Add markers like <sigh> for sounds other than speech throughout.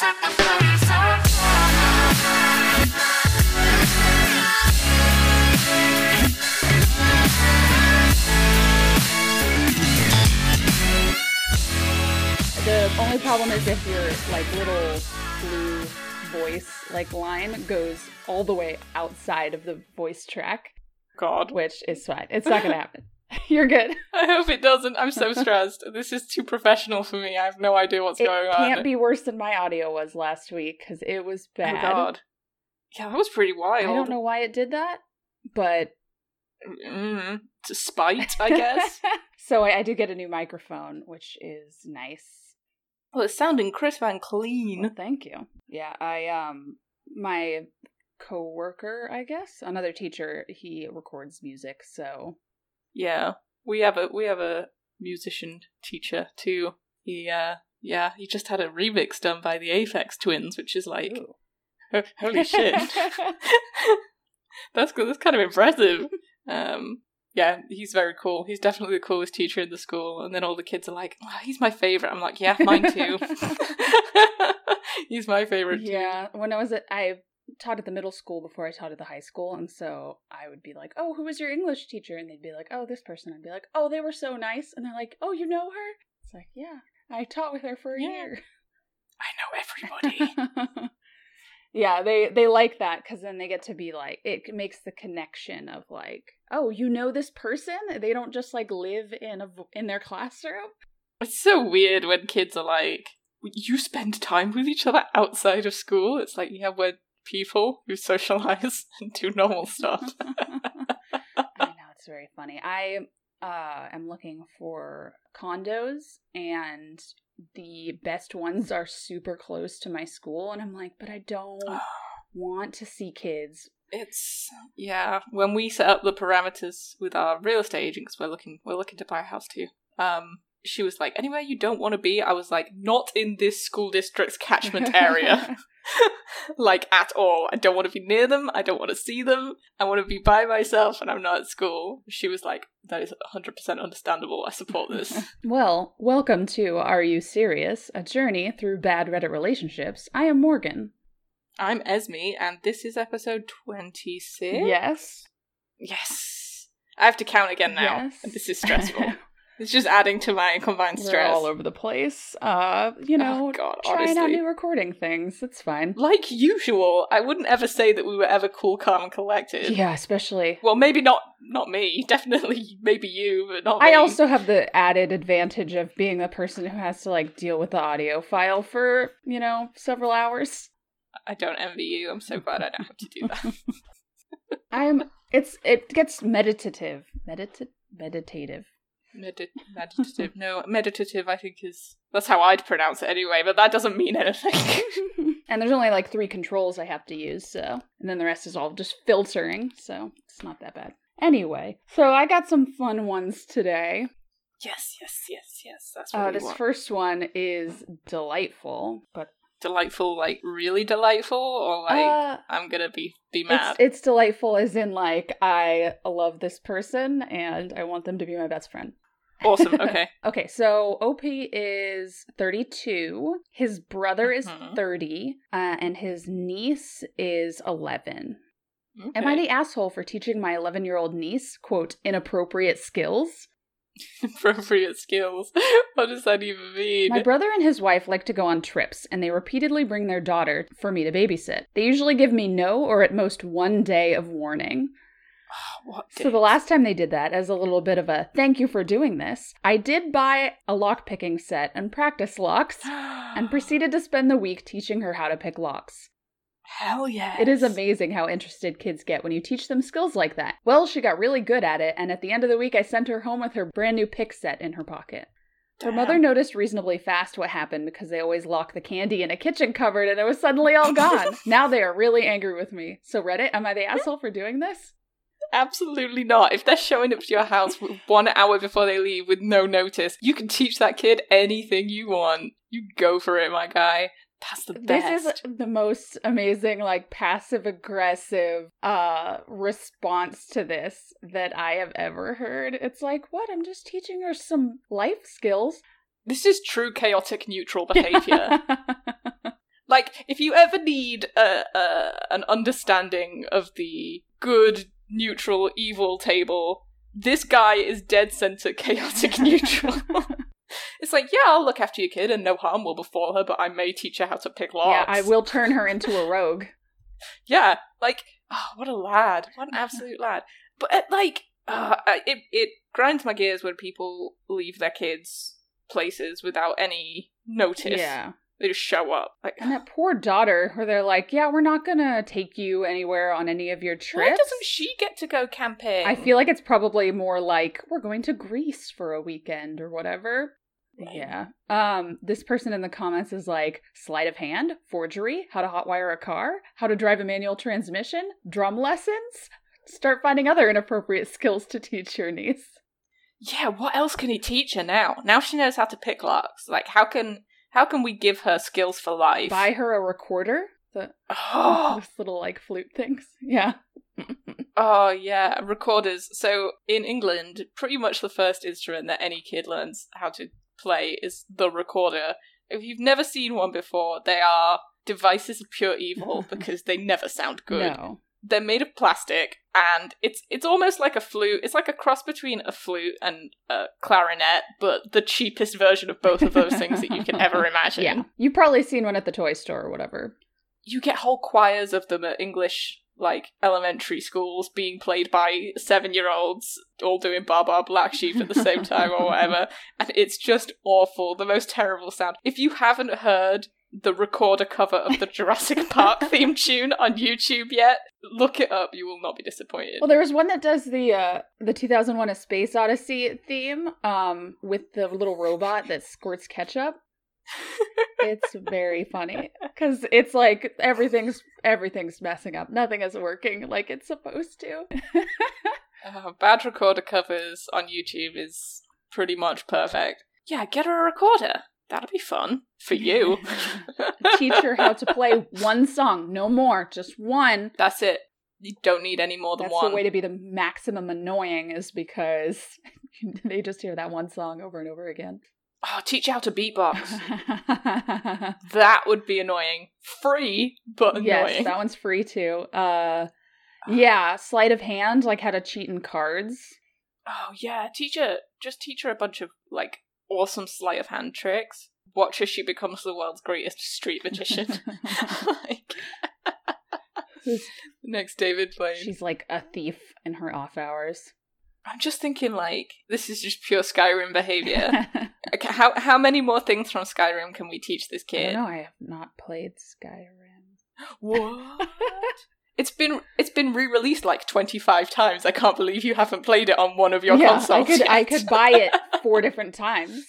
The only problem is if your like little blue voice like line goes all the way outside of the voice track, God. which is fine. It's not gonna <laughs> happen. <laughs> You're good. <laughs> I hope it doesn't. I'm so stressed. this is too professional for me. I have no idea what's It going on. It can't be worse than my audio was last week because it was bad. Oh bad. God. Yeah, that was pretty wild. I don't know why it did that, but Mm, to spite, I guess. <laughs> so I, I did get a new microphone, which is nice. well, it's sounding crisp and Well, clean. thank you. Yeah, I um my coworker, I guess, another teacher, he records music, so Yeah, we have a we have a musician teacher too. He uh yeah, he just had a remix done by the Aphex Twins, which is like <laughs> holy shit. <laughs> <laughs> that's good. That's kind of impressive. Um, yeah, he's very cool. He's definitely the coolest teacher in the school. And then all the kids are like, oh, "He's my favorite." I'm like, "Yeah, mine too." he's my favorite. too. yeah, when I was at I taught at the middle school before I taught at the high school, and so I would be like, "Oh, who was your English teacher?" And they'd be like, "Oh, this person." I'd be like, "Oh, they were so nice," and they're like, "Oh, you know her?" It's like, "Yeah, I taught with her for a Yeah. year." I know everybody. <laughs> yeah, they they like that because then they get to be like it makes the connection of like, oh, you know this person. They don't just like live in a in their classroom. it's so weird when kids are like, "You spend time with each other outside of school." It's like, yeah, we're people who socialize <laughs> and do normal stuff. <laughs> I know it's very funny. I uh am looking for condos and the best ones are super close to my school and I'm like, but I don't want to see kids. It's yeah. When we set up the parameters with our real estate agent, because we're looking we're looking to buy a house too. Um, she was like, anywhere you don't want to be. I was like, not in this school district's catchment area, <laughs> like at all. I don't want to be near them. I don't want to see them. I want to be by myself, and I'm not at school. She was like, that is 100 percent understandable. I support this. <laughs> well, welcome to Are You Serious? A journey through bad Reddit relationships. I am Morgan. I'm Esme, and this is episode 26. Yes. Yes. I have to count again now. Yes. This is stressful. <laughs> It's just adding to my combined stress. We're all over the place. Uh, you know, oh god, trying out new recording things. It's fine. Like usual, I wouldn't ever say that we were ever cool, calm, and collected. Yeah, especially Well, maybe not not me. <laughs> Definitely maybe you, but not me. I also have the added advantage of being the person who has to like deal with the audio file for, you know, several hours. I don't envy you. I'm so glad I don't have to do that. <laughs> I'm it's it gets meditative. Medita- meditative. Medi- meditative. No, meditative I think is that's how I'd pronounce it anyway, but that doesn't mean anything. <laughs> and there's only like 3 controls I have to use, so and then the rest is all just filtering, so it's not that bad. Anyway, so I got some fun ones today. yes, yes, yes, yes. That's what Uh, this want. first one is delightful, but delightful, like really delightful, or like uh, I'm gonna be be mad. It's it's delightful as in like I love this person and I want them to be my best friend. Awesome. <laughs> Okay. Okay, so OP is 32. His brother is Mhm. 30, uh, and his niece is 11. Am I Okay. the asshole for teaching my 11 year old niece, quote, inappropriate skills? <laughs> appropriate skills? <laughs> what does that even mean? My brother and his wife like to go on trips, and they repeatedly bring their daughter for me to babysit. They usually give me no or at most one day of warning. Ah, what So the last time they did that, as a little bit of a thank you for doing this, I did buy a lock picking set and practice locks, <gasps> and proceeded to spend the week teaching her how to pick locks. Hell yeah! It is amazing how interested kids get when you teach them skills like that. Well, she got really good at it, and at the end of the week, I sent her home with her brand new pick set in her pocket. Her mother noticed reasonably fast what happened because they always lock the candy in a kitchen cupboard and it was suddenly all gone. <laughs> now they are really angry with me. So, Reddit, am I the asshole for doing this? Absolutely not. If they're showing up to your house one hour before they leave with no notice, you can teach that kid anything you want. You go for it, my guy. That's the best. This is the most amazing, like passive aggressive uh response to this that I have ever heard. It's like, what? I'm just teaching her some life skills. This is true chaotic neutral <laughs> behavior. like if you ever need a, a an understanding of the good, neutral, evil table, this guy is dead center chaotic <laughs> neutral. It's like, yeah, I'll look after your kid and no harm will befall her, but I may teach her how to pick locks. Yeah, I will turn her into a rogue. <laughs> <laughs> yeah, like, oh, what a lad. What an absolute lad. But, uh, like, uh, it, it grinds my gears when people leave their kids places without any notice. Yeah. They just show up. Like, And that poor daughter, where they're like, yeah, we're not gonna take you anywhere on any of your trips." why doesn't she get to go camping? I feel like it's probably more like we're going to Greece for a weekend or whatever. Yeah. Um, this person in the comments is like sleight of hand, forgery, how to hotwire a car, how to drive a manual transmission, drum lessons. Start finding other inappropriate skills to teach your niece. yeah, what else can he teach her now? Now she knows how to pick locks. Like, how can how can we give her skills for life? Buy her a recorder. The Oh, those little like flute things. Yeah. <laughs> oh yeah, recorders. So in England, pretty much the first instrument that any kid learns how to play is the recorder. If you've never seen one before, they are devices of pure evil <laughs> because they never sound good. No. They're made of plastic and it's it's almost like a flute. It's like a cross between a flute and a clarinet, but the cheapest version of both of those things that you can ever <laughs> imagine. Yeah. You've probably seen one at the toy store or whatever. you get whole choirs of them at English like elementary schools being played by seven year olds all doing Baa Baa Black Sheep at the same time or whatever. <laughs> And it's just awful. The most terrible sound. If you haven't heard the recorder cover of the Jurassic <laughs> Park theme tune on YouTube yet, look it up. You will not be disappointed. Well, there was one that does the uh the 2001: A Space Odyssey theme, um, with the little robot that squirts ketchup. It's very funny because it's like everything's everything's messing up. Nothing is working like it's supposed to. <laughs> Uh, bad recorder covers on YouTube is pretty much perfect. Yeah, get her a recorder. That'll be fun for you. <laughs> Teach her how to play one song, no more, just one. That's it. You don't need any more than That's one. the way to be the maximum annoying is because <laughs> they just hear that one song over and over again. Oh, teach you how to beatbox. <laughs> that would be annoying. Free, but annoying. yes, that one's free too. Uh, <sighs> yeah, sleight of hand, like how to cheat in cards. Oh yeah, teach her. Just teach her a bunch of like awesome sleight of hand tricks. Watch as she becomes the world's greatest street magician. <laughs> <laughs> like, next David Blaine. She's like a thief in her off hours. I'm just thinking like this is just pure Skyrim behavior. <laughs> Okay, how how many more things from Skyrim can we teach this kid? don't. I have not played Skyrim. <gasps> What? it's been it's been re-released like 25 times. I can't believe you haven't played it on one of your yeah, consoles. I could I could buy it four <laughs> different times,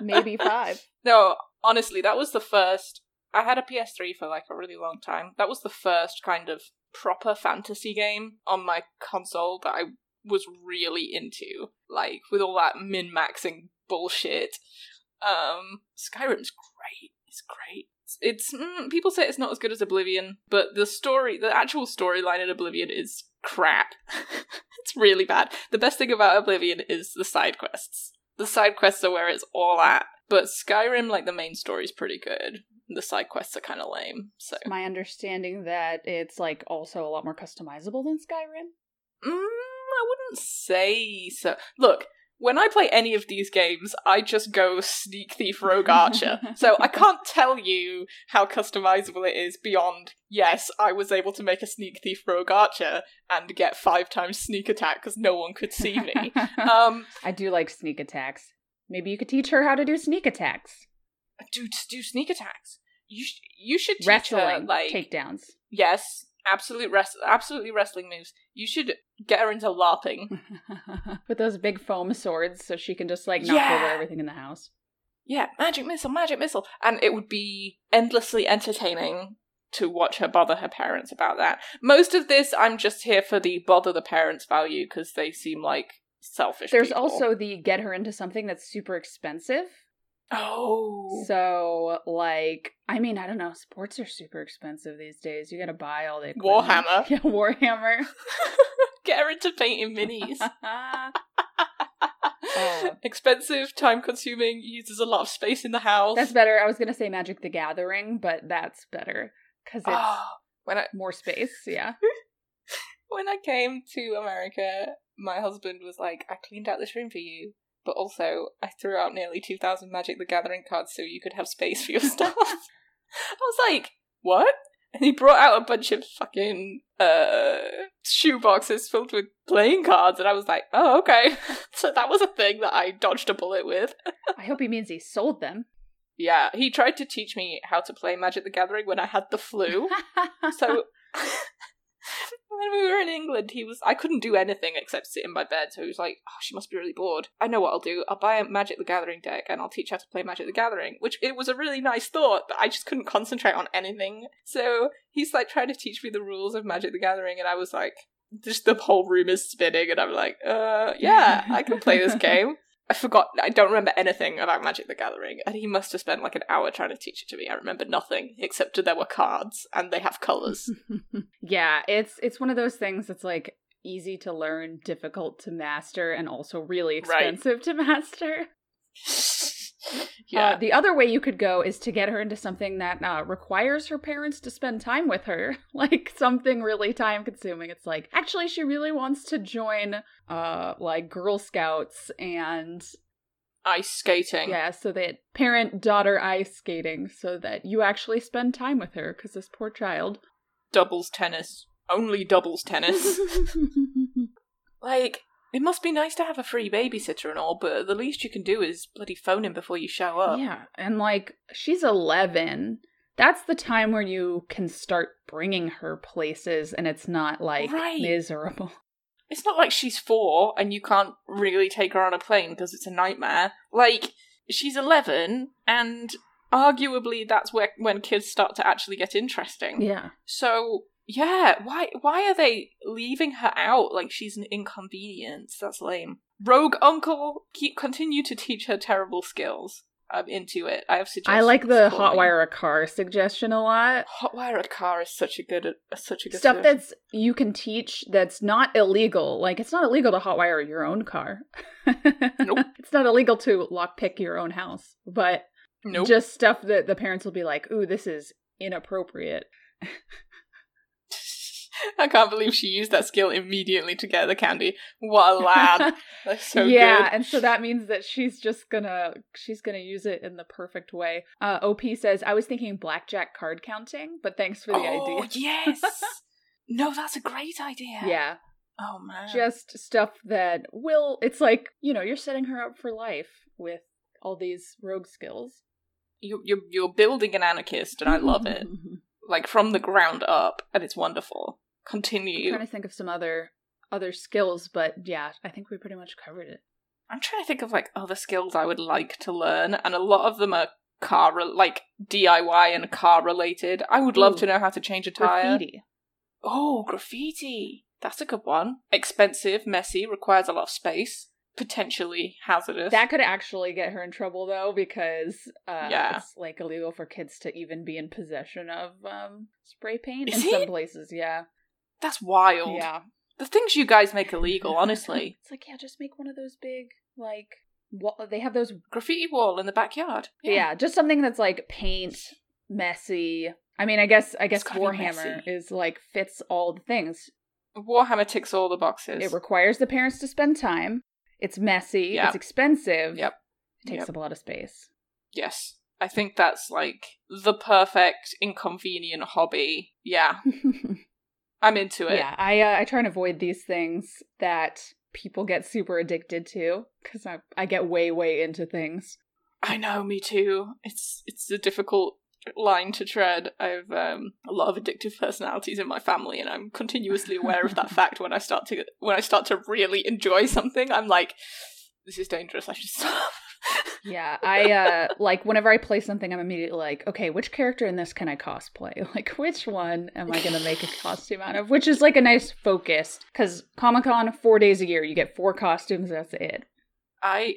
maybe five. No, honestly, that was the first. I had a PS3 for like a really long time. That was the first kind of proper fantasy game on my console that I was really into. Like with all that min maxing bullshit. Um, Skyrim's great. It's great. It's, it's mm, people say it's not as good as Oblivion, but the story, the actual storyline in Oblivion is crap. <laughs> it's really bad. The best thing about Oblivion is the side quests. The side quests are where it's all at. But Skyrim, like the main story, is pretty good. The side quests are kind of lame. So My understanding that it's like also a lot more customizable than Skyrim. mm, I wouldn't say so. Look, when I play any of these games, I just go sneak thief rogue archer. <laughs> so I can't tell you how customizable it is beyond. Yes, I was able to make a sneak thief rogue archer and get five times sneak attack because no one could see me. <laughs> um, I do like sneak attacks. Maybe you could teach her how to do sneak attacks. do do sneak attacks. You sh- you should teach Wrestling her like takedowns. yes, absolute rest absolutely wrestling moves. You should get her into LARPing. <laughs> With those big foam swords so she can just like knock Yeah. over everything in the house. Yeah, magic missile, magic missile, and it would be endlessly entertaining to watch her bother her parents about that. Most of this, I'm just here for the bother the parents value because they seem like selfish. There's people. also the get her into something that's super expensive. Oh So, like, I mean, I don't know. Sports are super expensive these days. You gotta buy all the equipment. Warhammer. Yeah, Warhammer. <laughs> get her into painting minis. Uh, <laughs> Expensive, time consuming, uses a lot of space in the house. that's better. I was gonna say Magic the Gathering, but that's better because it's Oh, when I more space. Yeah. <laughs> when I came to America, my husband was like, I cleaned out this room for you, but also I threw out nearly 2,000 Magic the Gathering cards so you could have space for your <laughs> stuff. I was like, what? And he brought out a bunch of fucking uh, shoe boxes filled with playing cards, and I was like, oh, okay. <laughs> so that was a thing that I dodged a bullet with. <laughs> I hope he means he sold them. Yeah, he tried to teach me how to play Magic the Gathering when I had the flu. So when we were in England, he was I couldn't do anything except sit in my bed. So he was like, "Oh, she must be really bored." I know what I'll do. I'll buy a Magic the Gathering deck and I'll teach her how to play Magic the Gathering. Which it was a really nice thought, but I just couldn't concentrate on anything. So he's like trying to teach me the rules of Magic the Gathering, and I was like, just the whole room is spinning, and I'm like, uh, yeah, I can play this <laughs> game. I forgot. I don't remember anything about Magic the Gathering, and he must have spent like an hour trying to teach it to me. I remember nothing except that there were cards and they have colors. <laughs> yeah, it's it's one of those things that's like easy to learn, difficult to master, and also really Right. expensive to <laughs> master. <laughs> yeah, Uh, the other way you could go is to get her into something that uh, requires her parents to spend time with her, <laughs> like something really time consuming. It's like actually she really wants to join, uh, like Girl Scouts and ice skating. yeah, so that parent daughter ice skating, so that you actually spend time with her because this poor child. doubles tennis. Only doubles tennis. <laughs> like, it must be nice to have a free babysitter and all, but the least you can do is bloody phone him before you show up. Yeah, and like she's 11. That's the time where you can start bringing her places and it's not like Right. miserable. It's not like she's four and you can't really take her on a plane because it's a nightmare. Like, she's 11, and arguably that's where when kids start to actually get interesting. Yeah. So yeah, why why are they leaving her out like she's an inconvenience? That's lame. Rogue uncle, keep continue to teach her terrible skills. I'm into it. I have suggestions. I like the for hot wire a car suggestion a lot. Hotwire a car is such a good such a good Stuff suggestion. that's you can teach that's not illegal. Like it's not illegal to hotwire your own car. Nope. <laughs> It's not illegal to lockpick your own house. But nope. just stuff that the parents will be like, "Ooh, this is inappropriate." <laughs> I can't believe she used that skill immediately to get the candy. What a lad! <laughs> That's so good. yeah, good. and so that means that she's just gonna she's gonna use it in the perfect way. Uh, Op says, "I was thinking blackjack card counting, but thanks for the oh idea." yes. <laughs> no, that's a great idea. Yeah, Oh man. just stuff that will. It's like you know you're setting her up for life with all these rogue skills. you you're you're building an anarchist, and I love it. <laughs> like from the ground up, and it's wonderful. I'm Continue. trying to think of some other other skills, but yeah, I think we pretty much covered it. I'm trying to think of like other skills I would like to learn, and a lot of them are car re- like DIY and car related. I would love Ooh. to know how to change a tire. Graffiti. Oh, graffiti. That's a good one. Expensive, messy, requires a lot of space, potentially hazardous. That could actually get her in trouble though, because uh, Yeah. it's like illegal for kids to even be in possession of um, spray paint Is in some places. Yeah, That's wild. yeah. The things you guys make illegal, <laughs> honestly. it's like yeah, just make one of those big like wa- they have those graffiti wall in the backyard. yeah. just something that's like paint messy. I mean, I guess I guess Warhammer is like fits all the things. Warhammer ticks all the boxes. It requires the parents to spend time. It's messy. Yep. It's expensive. Yep. It takes Yep. up a lot of space. Yes. I think that's like the perfect inconvenient hobby. Yeah, <laughs> I'm into it. Yeah, I uh, I try and avoid these things that people get super addicted to because I I get way way into things. I know, me too. It's it's a difficult line to tread. I've um, a lot of addictive personalities in my family, and I'm continuously aware of that <laughs> fact when I start to when I start to really enjoy something. I'm like, this is dangerous. I should stop. Yeah, I uh like whenever I play something, I'm immediately like, okay, which character in this can I cosplay? <laughs> Like, which one am I gonna make a costume out of? Which is like a nice focus because Comic Con four days a year, you get four costumes. That's it. I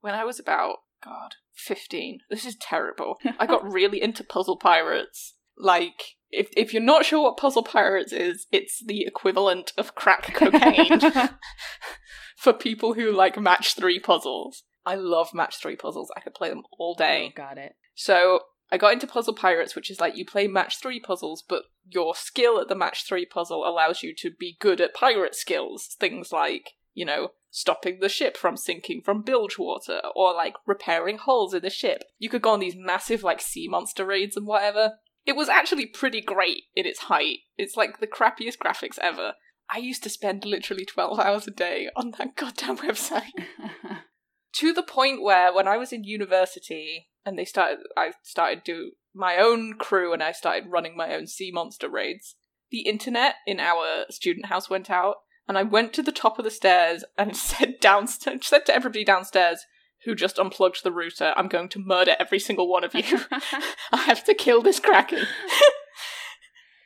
when I was about God fifteen. This is terrible. I got <laughs> really into Puzzle Pirates. Like, if if you're not sure what Puzzle Pirates is, it's the equivalent of crack cocaine <laughs> for people who like match three puzzles. I love match three puzzles. I could play them all day. Oh, got it. So I got into Puzzle Pirates, which is like you play match three puzzles, but your skill at the match three puzzle allows you to be good at pirate skills. Things like, you know, stopping the ship from sinking from bilge water, or like repairing holes in the ship. You could go on these massive like sea monster raids and whatever. It was actually pretty great in its height. It's like the crappiest graphics ever. I used to spend literally 12 hours a day on that <laughs> goddamn website. <laughs> to the point where when I was in university and they started I started do my own crew and I started running my own sea monster raids. The internet in our student house went out and I went to the top of the stairs and <laughs> said downstairs said to everybody downstairs who just unplugged the router, I'm going to murder every single one of you. <laughs> <laughs> I have to kill this kraken.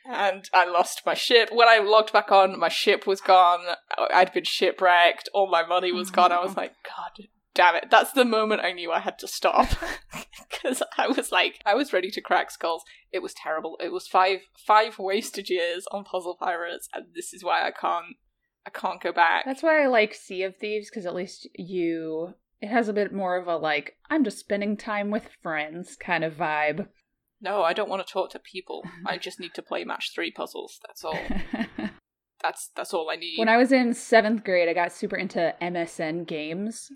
and I lost my ship. When I logged back on, my ship was gone. I'd been shipwrecked. All my money was gone. I was like, God damn it. That's the moment I knew I had to stop. <laughs> Because I was like, I was ready to crack skulls. It was terrible. It was five five wasted years on Puzzle Pirates, and this is why I can't I can't go back. That's why I like Sea of Thieves, because at least you it has a bit more of a like, I'm just spending time with friends kind of vibe. No, I don't want to talk to people. I <laughs> just need to play match three puzzles. That's all. <laughs> that's that's all I need. When I was in seventh grade, I got super into MSN games.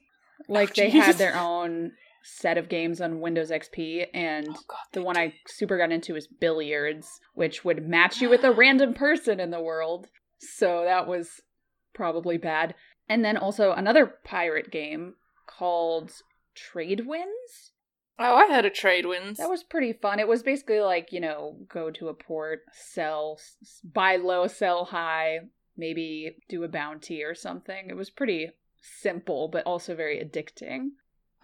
Like Oh, they had their own set of games on Windows XP, and Oh, God, the one. I super got into was billiards, which would match you with a <gasps> random person in the world. So that was probably bad. And then also another pirate game called Trade Winds. Oh, I heard of Trade Winds. That was pretty fun. It was basically like, you know, go to a port, sell, s- buy low, sell high, maybe do a bounty or something. It was pretty simple, but also very addicting.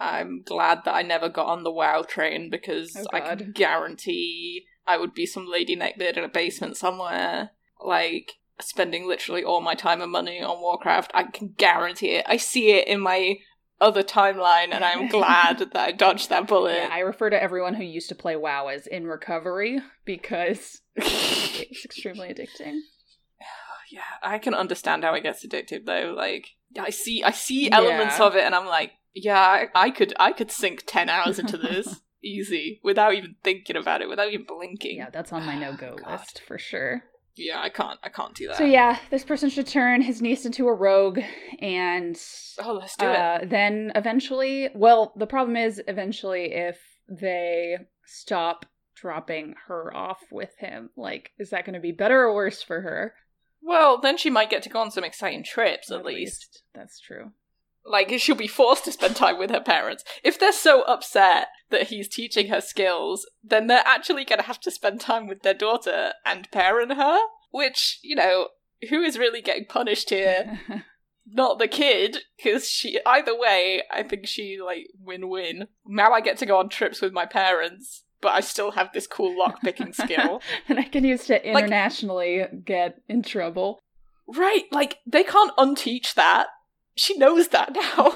I'm glad that I never got on the WoW train because Oh, I can guarantee I would be some lady neckbeard in a basement somewhere, like spending literally all my time and money on Warcraft. I can guarantee it. I see it in my other timeline, and I'm glad <laughs> that I dodged that bullet. Yeah, I refer to everyone who used to play WoW as in recovery because <laughs> it's extremely addicting. <sighs> yeah, I can understand how it gets addictive though. Like I see, I see elements Yeah. of it, and I'm like, yeah, I, I could, I could sink ten hours into this <laughs> easy without even thinking about it, without even blinking. Yeah, that's on my <sighs> no go God. list for sure. Yeah, I can't, I can't do that. So yeah, this person should turn his niece into a rogue and Oh, let's do it. uh, then eventually, well, the problem is eventually if they stop dropping her off with him, like, is that going to be better or worse for her? Well, then she might get to go on some exciting trips at, least. That's true. Like, she'll be forced to spend time with her parents. If they're so upset that he's teaching her skills, then they're actually going to have to spend time with their daughter and parent her. Which, you know, who is really getting punished here? <laughs> Not the kid, because she, either way, I think she, like, win win. Now I get to go on trips with my parents, but I still have this cool lock picking skill. <laughs> and I can use to internationally get in trouble. Right, like, they can't unteach that. She knows that now.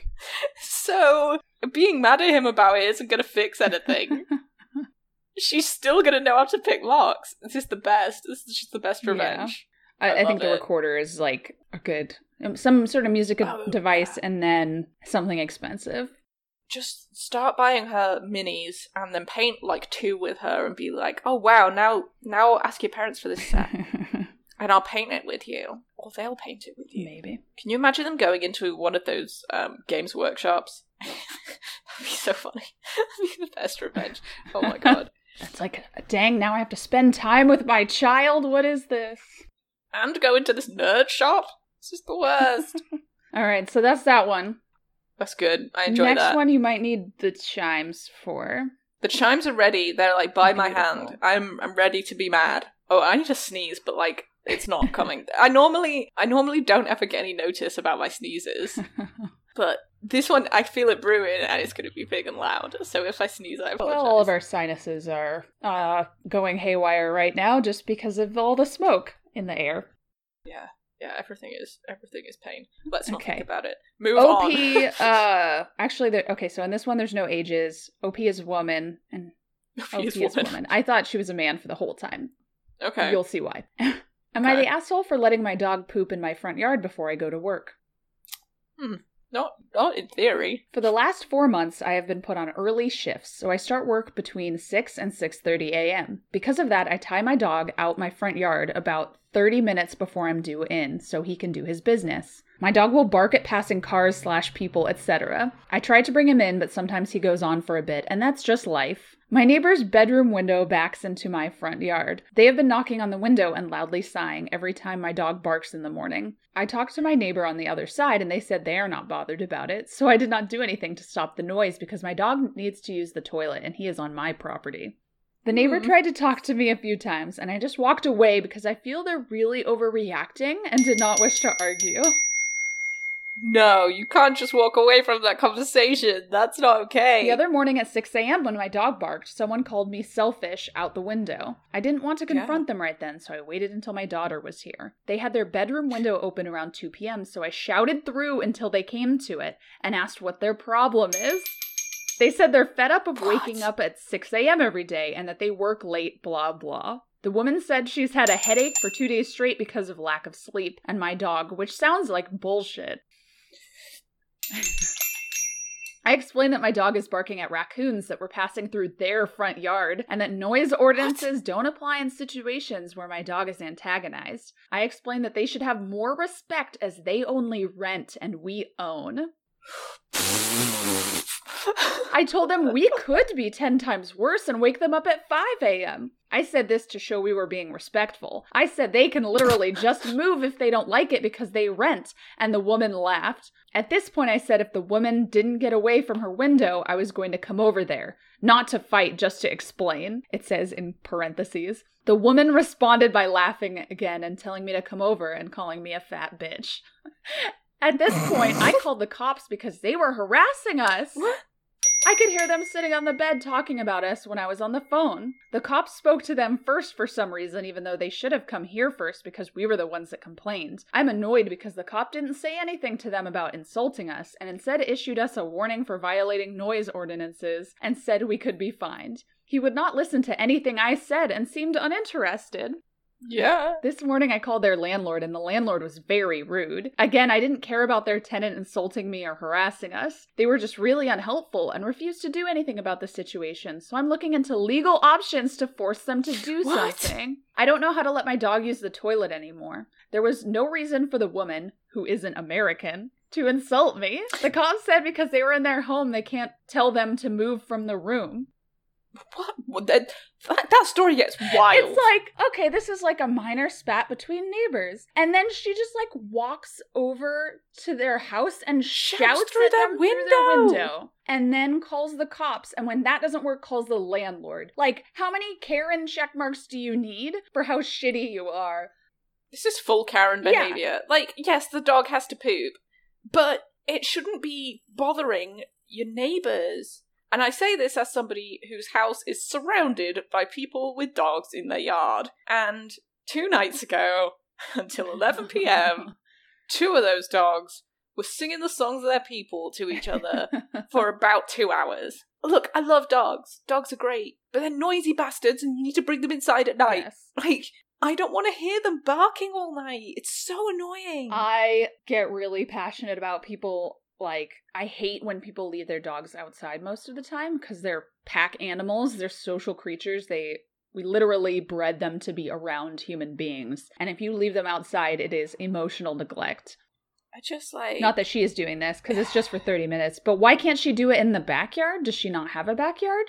<laughs> so, being mad at him about it isn't going to fix anything. <laughs> She's still going to know how to pick locks. This is the best. This is just the best Yeah. revenge. I, I I think the it. recorder is like a good, um, some sort of music Oh, device, yeah. and then something expensive. Just start buying her minis and then paint like two with her and be like, oh wow, now now ask your parents for this set <laughs> and I'll paint it with you. Or they'll paint it with you. Maybe. Can you imagine them going into one of those um, games workshops? <laughs> That'd be so funny. <laughs> That'd be the best revenge. Oh my god. It's like, dang, now I have to spend time with my child. What is this? and go into this nerd shop? This is the worst. All right, so that's that one. That's good. I enjoy Next that. Next one you might need the chimes for. The chimes are ready. They're like by my hand. I'm I'm ready to be mad. Oh, I need to sneeze, but like it's not <laughs> coming. I normally I normally don't ever get any notice about my sneezes, <laughs> but this one I feel it brewing and it's going to be big and loud. So if I sneeze, I apologize. Well, all of our sinuses are uh, going haywire right now just because of all the smoke in the air. yeah, yeah. Everything is everything is pain. Let's not Okay. think about it. Move OP, on. uh, <laughs> actually, there, okay, so in this one, there's no ages. OP is a woman, and OP Yes, is woman. woman. I thought she was a man for the whole time. Okay. You'll see why. <laughs> Am I the asshole for letting my dog poop in my front yard before I go to work? Hmm. Not not in theory. For the last 4 months I have been put on early shifts, so I start work between 6 and 6:30 a.m. Because of that, I tie my dog out my front yard about 30 minutes before I'm due in so he can do his business. My dog will bark at passing cars slash people, etc. I try to bring him in, but sometimes he goes on for a bit, and that's just life. My neighbor's bedroom window backs into my front yard. They have been knocking on the window and loudly sighing every time my dog barks in the morning. I talked to my neighbor on the other side and they said they are not bothered about it, so I did not do anything to stop the noise because my dog needs to use the toilet and he is on my property. The neighbor Hmm. tried to talk to me a few times and I just walked away because I feel they're really overreacting and did not wish to argue. No, you can't just walk away from that conversation. That's not okay. The other morning at 6 a.m., when my dog barked, someone called me selfish out the window. I didn't want to Yeah. confront them right then, so I waited until my daughter was here. They had their bedroom window open around 2 p.m., so I shouted through until they came to it and asked what their problem is. They said they're fed up of waking What? up at 6 a.m. every day and that they work late, blah, blah. The woman said she's had a headache for two days straight because of lack of sleep, and my dog, which sounds like bullshit. I explained that my dog is barking at raccoons that were passing through their front yard and that noise ordinances don't apply in situations where my dog is antagonized. I explained that they should have more respect as they only rent and we own. <sighs> <laughs> <laughs> I told them we could be 10 times worse and wake them up at 5 a.m. I said this to show we were being respectful. I said they can literally just move if they don't like it because they rent, and the woman laughed. At this point, I said if the woman didn't get away from her window, I was going to come over there. Not to fight, just to explain, it says in parentheses. The woman responded by laughing again and telling me to come over and calling me a fat bitch. <laughs> At this point, I <laughs> called the cops because they were harassing us. What? I could hear them sitting on the bed talking about us when I was on the phone. The cops spoke to them first for some reason, even though they should have come here first because we were the ones that complained. I'm annoyed because the cop didn't say anything to them about insulting us and instead issued us a warning for violating noise ordinances and said we could be fined. He would not listen to anything I said and seemed uninterested. Yeah. This morning I called their landlord and the landlord was very rude. Again, I didn't care about their tenant insulting me or harassing us. They were just really unhelpful and refused to do anything about the situation, so I'm looking into legal options to force them to do What? something. I don't know how to let my dog use the toilet anymore. There was no reason for the woman, who isn't American, to insult me. The cops said because they were in their home, they can't tell them to move from the room. <laughs> What? that, that that story gets wild. It's like, okay, this is like a minor spat between neighbors. And then she just like walks over to their house and Shouts shouts, through at their them through their window. window. And then calls the cops. And when that doesn't work, calls the landlord. Like, how many Karen check marks do you need for how shitty you are? This is full Karen Yeah. behavior. Like, yes, the dog has to poop, but it shouldn't be bothering your neighbors. And I say this as somebody whose house is surrounded by people with dogs in their yard. And two nights ago, <laughs> until 11 pm, <laughs> two of those dogs were singing the songs of their people to each other <laughs> for about two hours. Look, I love dogs. Dogs are great, but they're noisy bastards and you need to bring them inside at night. Yes. Like, I don't want to hear them barking all night. It's so annoying. I get really passionate about people. Like, I hate when people leave their dogs outside most of the time because they're pack animals, they're social creatures. They we literally bred them to be around human beings. And if you leave them outside, it is emotional neglect. I just like Not that she is doing this because it's just for 30 minutes, but why can't she do it in the backyard? Does she not have a backyard?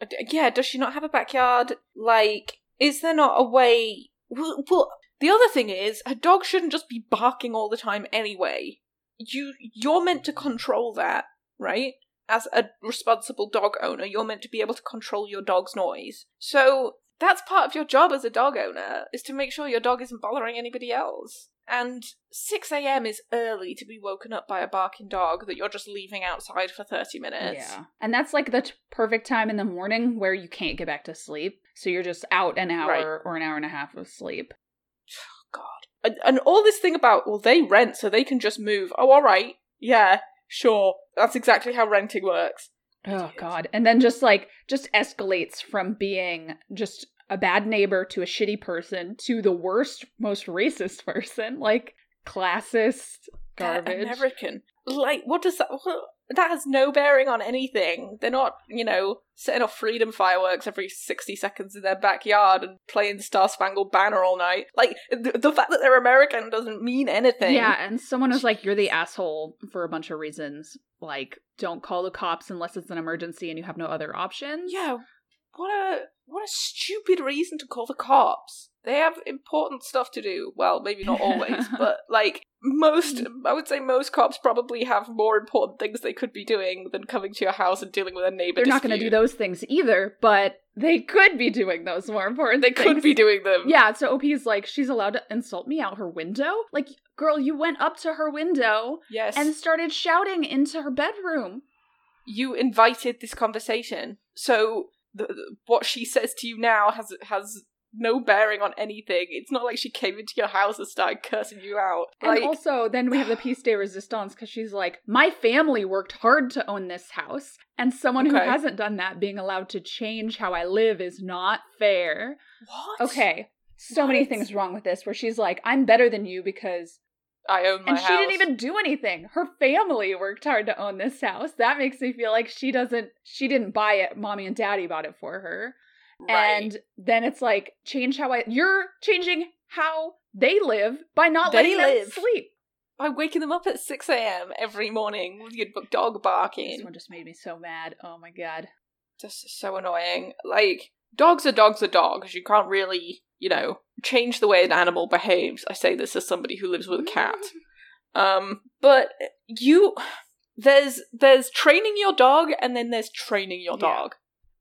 Uh, yeah. Does she not have a backyard? Like, is there not a way? Well, well, the other thing is, her dog shouldn't just be barking all the time anyway. You you're meant to control that, right? As a responsible dog owner, you're meant to be able to control your dog's noise. So that's part of your job as a dog owner is to make sure your dog isn't bothering anybody else. And 6 a.m. is early to be woken up by a barking dog that you're just leaving outside for 30 minutes. Yeah. And that's like the t- perfect time in the morning where you can't get back to sleep. So you're just out an hour Right. or an hour and a half of sleep. Oh, God. And, and all this thing about, well, they rent so they can just move. Oh, all right. Yeah, sure. That's exactly how renting works. Oh god. And then just like just escalates from being just a bad neighbor to a shitty person to the worst, most racist <laughs> person, like classist, garbage. They're American. Like, what does that? What, that has no bearing on anything. They're not, you know, setting off freedom fireworks every 60 seconds in their backyard and playing Star Spangled Banner all night. Like, the, the fact that they're American doesn't mean anything. Yeah, and someone was like, "You're the asshole for a bunch of reasons. Like, don't call the cops unless it's an emergency and you have no other options." Yeah. What a what a stupid reason to call the cops. They have important stuff to do. Well, maybe not <laughs> always, but like most, I would say most cops probably have more important things they could be doing than coming to your house and dealing with a neighbor. They're not going to do those things either, but they could be doing those more important They things. could be doing them. Yeah, so OP's like, she's allowed to insult me out her window? Like, girl, you went up to her window Yes. and started shouting into her bedroom. you invited this conversation. So the, the- what she says to you now has has no bearing on anything. It's not like she came into your house and started cursing you out. And also, then we have the piece de resistance because she's like, my family worked hard to own this house, and someone who hasn't done that being allowed to change how I live is not fair. what? Okay, so many things wrong with this where she's like, I'm better than you because. I own my And house. she didn't even do anything. Her family worked hard to own this house. That makes me feel like she doesn't, she didn't buy it. Mommy and daddy bought it for her. Right. And then it's like, change how I. You're changing how they live by not They letting live. them sleep. by waking them up at six a.m. every morning with your dog barking. This one just made me so mad. Oh my god. Just so annoying. Like dogs are dogs are dogs. You can't really, you know, change the way an animal behaves. I say this as somebody who lives with a cat. <laughs> Um, but you there's there's training your dog and then there's training your dog.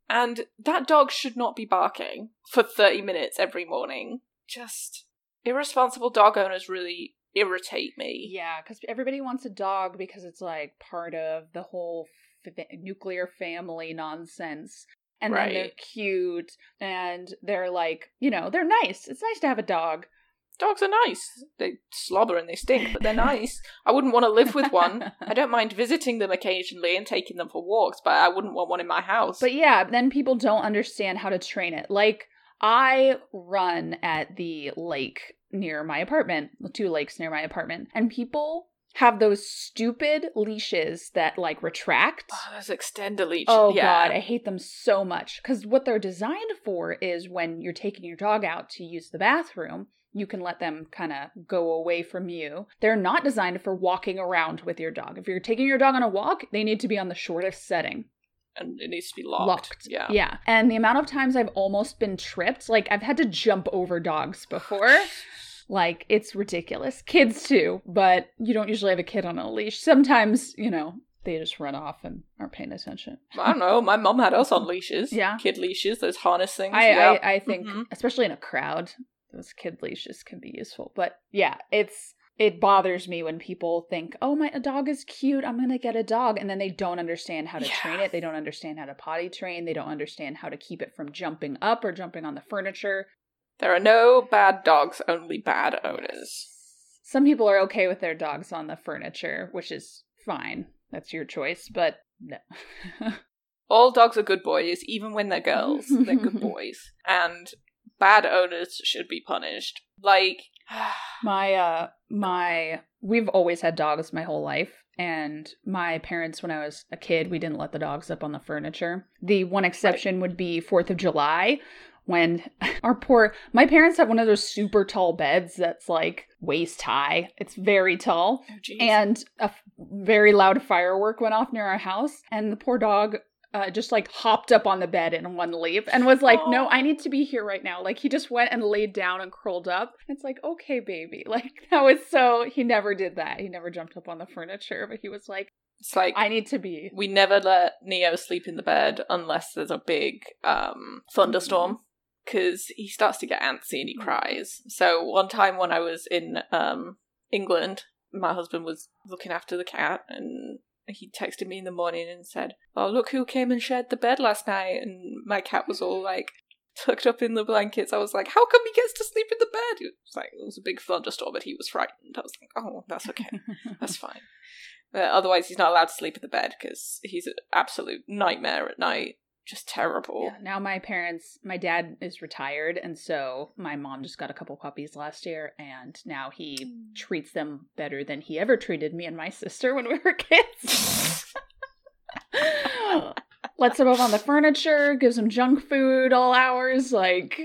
And that dog should not be barking for 30 minutes every morning. Just irresponsible dog owners really irritate me. Yeah, because everybody wants a dog because it's like part of the whole f- nuclear family nonsense. And then they're cute and they're like, you know, they're nice. It's nice to have a dog. Dogs are nice. They slobber and they stink, but they're nice. I wouldn't want to live with one. I don't mind visiting them occasionally and taking them for walks, but I wouldn't want one in my house. But yeah, then people don't understand how to train it. Like, I run at the lake near my apartment, the two lakes near my apartment, and people have those stupid leashes that like retract. oh, those extender leashes. Oh yeah. god, I hate them so much because what they're designed for is when you're taking your dog out to use the bathroom, you can let them kind of go away from you. They're not designed for walking around with your dog. If you're taking your dog on a walk, they need to be on the shortest setting. and it needs to be locked. Yeah. Yeah. And the amount of times I've almost been tripped, like I've had to jump over dogs before. <laughs> Like it's ridiculous. Kids too, but you don't usually have a kid on a leash. Sometimes, you know, they just run off and aren't paying attention. I don't know. My mom had us on leashes. <laughs> Yeah. Kid leashes, those harness things. I, yeah. I I think Mhm. especially in a crowd, those kid leashes can be useful. But yeah, it's it bothers me when people think, "Oh, my a dog is cute. I'm going to get a dog." And then they don't understand how to Yeah. train it. They don't understand how to potty train. They don't understand how to keep it from jumping up or jumping on the furniture. There are no bad dogs, only bad owners. Some people are okay with their dogs on the furniture, which is fine. That's your choice, but no. <laughs> All dogs are good boys, even when they're girls. they're good <laughs> boys. And bad owners should be punished. Like, <sighs> My uh my we've always had dogs my whole life and my parents when I was a kid we didn't let the dogs up on the furniture. The one exception would be 4th of July when <laughs> our poor my parents have one of those super tall beds that's like waist high. It's very tall oh and a f- very loud firework went off near our house and the poor dog uh, just like hopped up on the bed in one leap and was like no i need to be here right now. Like he just went and laid down and curled up. It's like okay baby. <laughs> Like that was so he never did that. He never jumped up on the furniture but he was like it's like i need to be we never let Neo sleep in the bed unless there's a big um, thunderstorm because he starts to get antsy and he Mhm. cries. So one time when I was in um, England, my husband was looking after the cat and he texted me in the morning and said, "Oh, look who came and shared the bed last night." And my cat was all like tucked up in the blankets. I was like, "How come he gets to sleep in the bed?" It was like it was a big thunderstorm, but he was frightened. I was like, "Oh, that's okay." <laughs> That's fine. But otherwise, he's not allowed to sleep in the bed because he's an absolute nightmare at night. Just terrible. Yeah, now my parents, my dad is retired, and so my mom just got a couple puppies last year, and now he Mm. treats them better than he ever treated me and my <laughs> sister when we were kids. <laughs> Lets them up on the furniture, gives them junk food all hours, like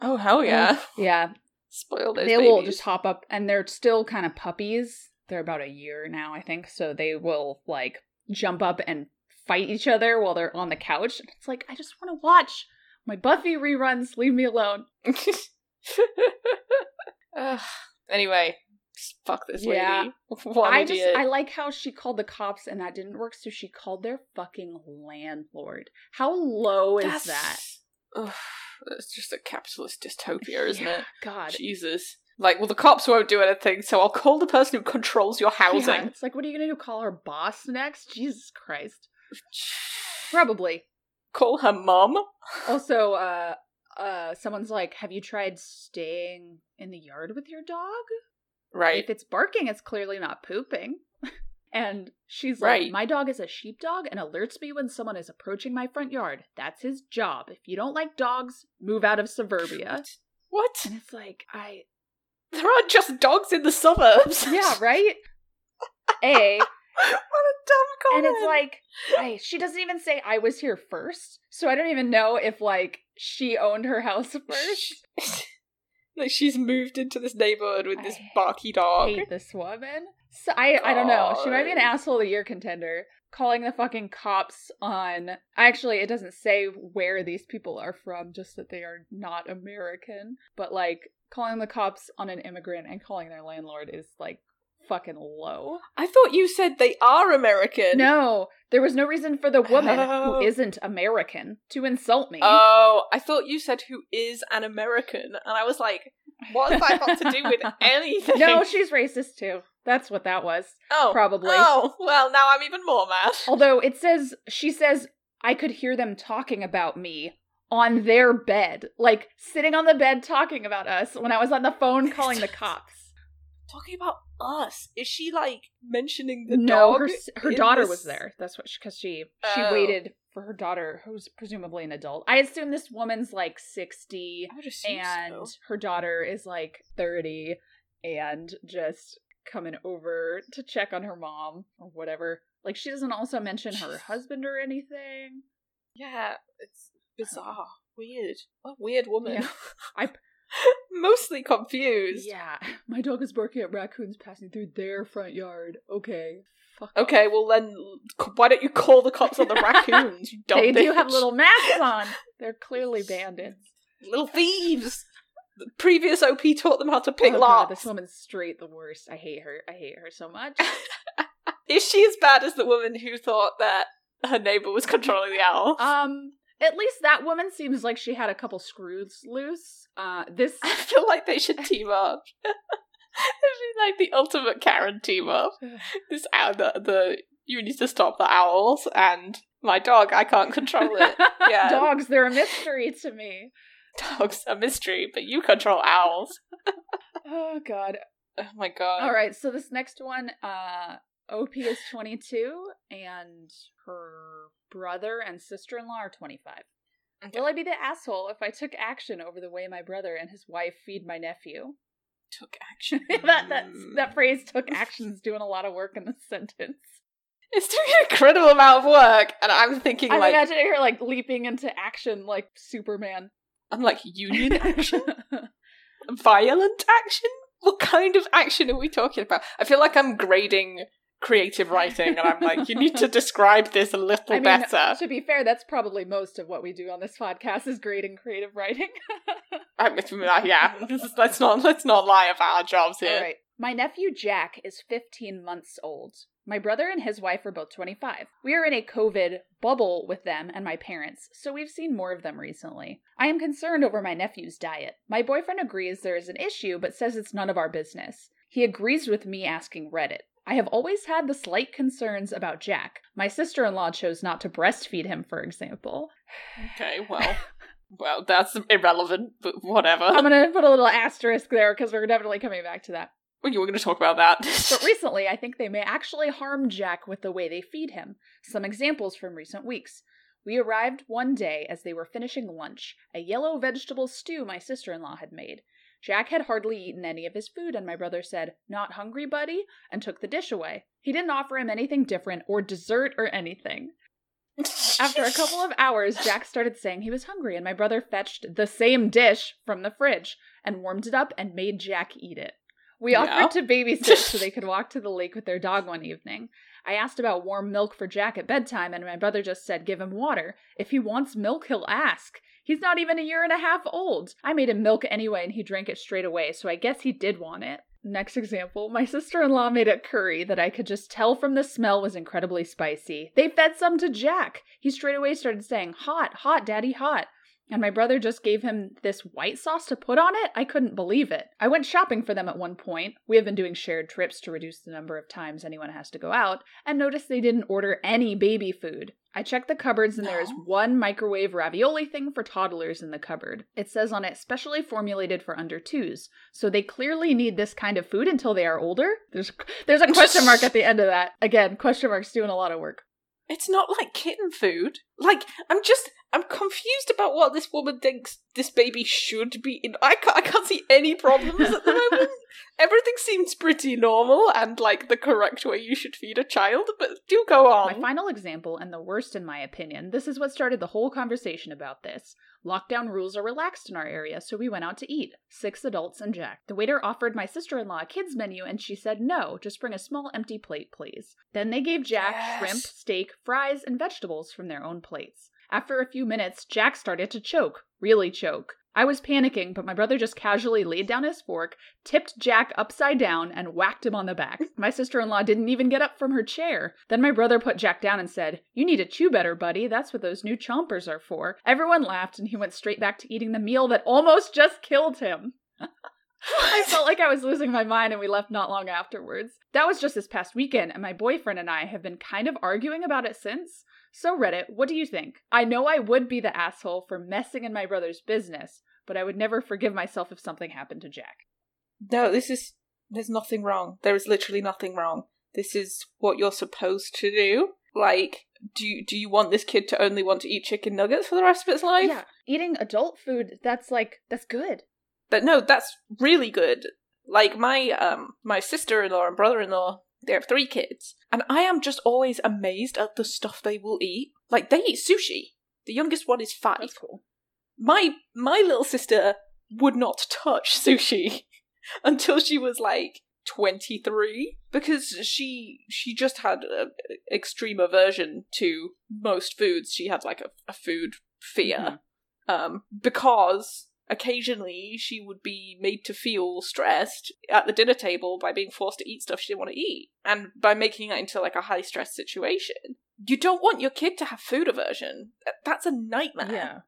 Oh hell yeah! yeah. Spoiled they will just hop up, and they're still kind of puppies. They're about a year now, I think, so they will like jump up and fight each other while they're on the couch. And it's like I just want to watch my Buffy reruns. Leave me alone. <laughs> Anyway, fuck this lady. Yeah. <laughs> What an I idiot. just I like how she called the cops and that didn't work, so she called their fucking landlord. How low is That's- that? Ugh, that's just a capitalist dystopia, isn't Yeah, it? God. Jesus. Like, well, the cops won't do anything, so I'll call the person who controls your housing. Yeah, it's like, what are you gonna do? Call her boss next? Jesus Christ. <sighs> Probably. Call her mom? Also, uh, uh, someone's like, "Have you tried staying in the yard with your dog? Right. If it's barking, it's clearly not pooping." <laughs> and she's Right. like, "My dog is a sheepdog and alerts me when someone is approaching my front yard. That's his job. If you don't like dogs, move out of suburbia." What? And it's like, I There aren't just dogs in the suburbs. yeah, right. <laughs> A what a dumb call. and it's like, she doesn't even say I was here first, so I don't even know if like she owned her house <laughs> first. <laughs> like she's moved into this neighborhood with this I barky dog. hate this woman. So I I don't know. She might be an asshole of the year contender. Calling the fucking cops on actually it doesn't say where these people are from, just that they are not American. But like calling the cops on an immigrant and calling their landlord is like fucking low. I thought you said they are American. No, there was no reason for the woman Oh. who isn't American to insult me. Oh, I thought you said who is an American, and I was like, what has that got to do with <laughs> anything? no, she's racist too. That's what that was. oh, probably. Oh, well, now I'm even more mad. Although it says she says I could hear them talking about me on their bed, like sitting on the bed talking about us when I was on the phone calling the <laughs> cops. Talking about us, is she like mentioning the no, dog? her her daughter this- was there. That's what because she she Oh. waited for her daughter, who's presumably an adult. I assume this woman's like sixty, I would assume and so. her daughter is like thirty, and just coming over to check on her mom or whatever. Like she doesn't also mention her husband or anything. Yeah, it's bizarre, weird. What a weird woman. Yeah. <laughs> I- <laughs> mostly confused. Yeah, <laughs> my dog is barking at raccoons passing through their front yard. Okay, fuck. Okay, well then, why don't you call the cops on the raccoons? You <laughs> dumb they do have little masks on. They're clearly bandits. little thieves. The previous OP taught them how to pick oh, God, locks. this woman's straight the worst. I hate her. I hate her so much. <laughs> Is she as bad as the woman who thought that her neighbor was controlling the owl? um, at least that woman seems like she had a couple screws loose. Uh, this <laughs> I feel like they should team up. <laughs> It'd be like the ultimate Karen team up. <sighs> This owl, the, the you need to stop the owls, and my dog, I can't control it. <laughs> Yeah. dogs, they're a mystery to me. Dog's a mystery, but you control owls. Oh God. Oh my god. All right, so this next one, uh, OP is 22, and her brother and sister in law are 25. Okay. Will I be the asshole if I took action over the way my brother and his wife feed my nephew? Took action. <laughs> that that that phrase "took action" is doing a lot of work in this sentence. It's doing an incredible amount of work, and I'm thinking I'm like imagining her like leaping into action like Superman. I'm like union action, <laughs> violent action. What kind of action are we talking about? I feel like I'm grading creative writing, and I'm like, you need to describe this a little I mean, better. to be fair, that's probably most of what we do on this podcast is grading creative writing. I'm with me, uh, yeah, <laughs> let's not let's not lie about our jobs here. All right. My nephew Jack is 15 months old. My brother and his wife are both 25. We are in a COVID bubble with them and my parents, so we've seen more of them recently. I am concerned over my nephew's diet. My boyfriend agrees there is an issue, but says it's none of our business. He agrees with me asking Reddit. I have always had the slight concerns about Jack. My sister in law chose not to breastfeed him, for example. Okay, well, <laughs> well, that's irrelevant, but whatever. I'm gonna put a little asterisk there because we're definitely coming back to that. Well, you were going to talk about that. But <laughs> recently, I think they may actually harm Jack with the way they feed him. Some examples from recent weeks. We arrived one day as they were finishing lunch, a yellow vegetable stew my sister in law had made. Jack had hardly eaten any of his food, and my brother said, Not hungry, buddy? and took the dish away. He didn't offer him anything different, or dessert, or anything. After a couple of hours, Jack started saying he was hungry, and my brother fetched the same dish from the fridge and warmed it up and made Jack eat it. We Yeah. offered to babysit so they could <laughs> walk to the lake with their dog one evening. I asked about warm milk for Jack at bedtime, and my brother just said, Give him water. If he wants milk, he'll ask. He's not even a year and a half old. I made him milk anyway, and he drank it straight away, so I guess he did want it. Next example, my sister in law made a curry that I could just tell from the smell was incredibly spicy. They fed some to Jack. He straight away started saying, Hot, hot, daddy, hot. And my brother just gave him this white sauce to put on it. I couldn't believe it. I went shopping for them at one point. We have been doing shared trips to reduce the number of times anyone has to go out, and noticed they didn't order any baby food. I checked the cupboards and there is one microwave ravioli thing for toddlers in the cupboard. It says on it specially formulated for under twos. So they clearly need this kind of food until they are older. There's there's a question mark at the end of that. Again, question marks doing a lot of work. It's not like kitten food. Like, I'm just, I'm confused about what this woman thinks this baby should be in. I can't, I can't see any problems at the moment. <laughs> Everything seems pretty normal and like the correct way you should feed a child, but do go on. My final example, and the worst in my opinion, this is what started the whole conversation about this. Lockdown rules are relaxed in our area, so we went out to eat. Six adults and Jack. The waiter offered my sister in law a kids menu, and she said no, just bring a small empty plate, please. Then they gave Jack Yes. shrimp, steak, fries, and vegetables from their own plates. After a few minutes, Jack started to choke. Really choke. I was panicking, but my brother just casually laid down his fork, tipped Jack upside down, and whacked him on the back. <laughs> My sister in law didn't even get up from her chair. Then my brother put Jack down and said, You need to chew better, buddy. That's what those new chompers are for. Everyone laughed, and he went straight back to eating the meal that almost just killed him. <laughs> I felt like I was losing my mind, and we left not long afterwards. That was just this past weekend, and my boyfriend and I have been kind of arguing about it since. So, Reddit, what do you think? I know I would be the asshole for messing in my brother's business, but I would never forgive myself if something happened to Jack. No, this is, there's nothing wrong. There is literally nothing wrong. This is what you're supposed to do. Like, do you, do you want this kid to only want to eat chicken nuggets for the rest of its life? Yeah, eating adult food, that's like, that's good. But no, that's really good. Like my um my sister-in-law and brother-in-law, they have three kids, and I am just always amazed at the stuff they will eat. Like they eat sushi. The youngest one is five. That's cool. My my little sister would not touch sushi <laughs> until she was like 23 because she she just had an extreme aversion to most foods she had like a, a food fear um because occasionally she would be made to feel stressed at the dinner table by being forced to eat stuff she didn't want to eat and by making that into like a high stress situation you don't want your kid to have food aversion that's a nightmare Yeah.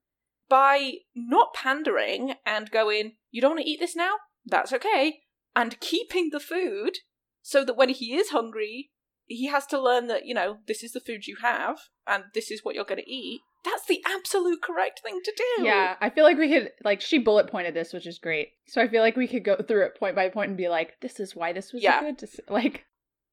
by not pandering and going, you don't want to eat this now? That's okay. And keeping the food so that when he is hungry, he has to learn that, you know, this is the food you have and this is what you're going to eat. That's the absolute correct thing to do. Yeah, I feel like we could like she bullet pointed this, which is great. So I feel like we could go through it point by point and be like, "This is why this was Yeah. good." To s-. Like,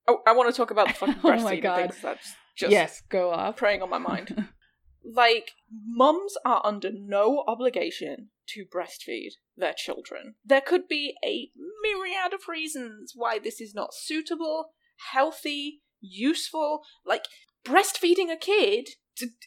Oh, I want to talk about the <laughs> fucking Oh my breastfeeding God. things. That's just yes, go off. preying on my mind. <laughs> like, mums are under no obligation to breastfeed their children. There could be a myriad of reasons why this is not suitable, healthy, useful. Like, breastfeeding a kid,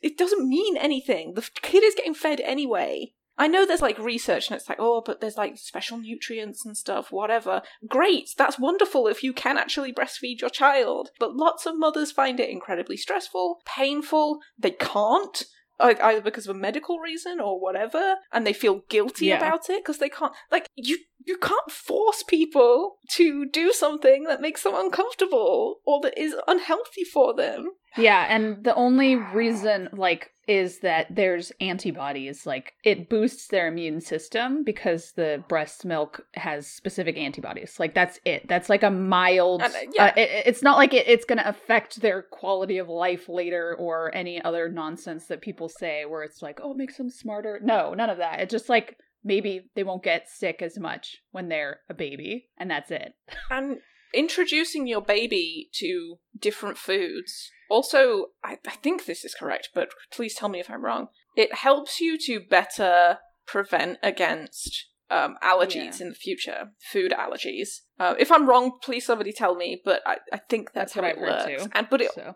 it doesn't mean anything. The kid is getting fed anyway. I know there's like research and it's like, oh, but there's like special nutrients and stuff, whatever. Great, that's wonderful if you can actually breastfeed your child. But lots of mothers find it incredibly stressful, painful, they can't. Either because of a medical reason or whatever, and they feel guilty Yeah. about it because they can't. Like you, you can't force people to do something that makes them uncomfortable or that is unhealthy for them. Yeah, and the only reason like is that there's antibodies. Like it boosts their immune system because the breast milk has specific antibodies. Like that's it. That's like a mild. And, uh, yeah. uh, it, it's not like it, it's going to affect their quality of life later or any other nonsense that people say where it's like, oh, it makes them smarter. No, none of that. It just like maybe they won't get sick as much when they're a baby, and that's it. And introducing your baby to different foods also I, I think this is correct but please tell me if i'm wrong it helps you to better prevent against um, allergies Yeah. in the future food allergies uh, if i'm wrong please somebody tell me but i, I think that's, That's what how it works too. and but it so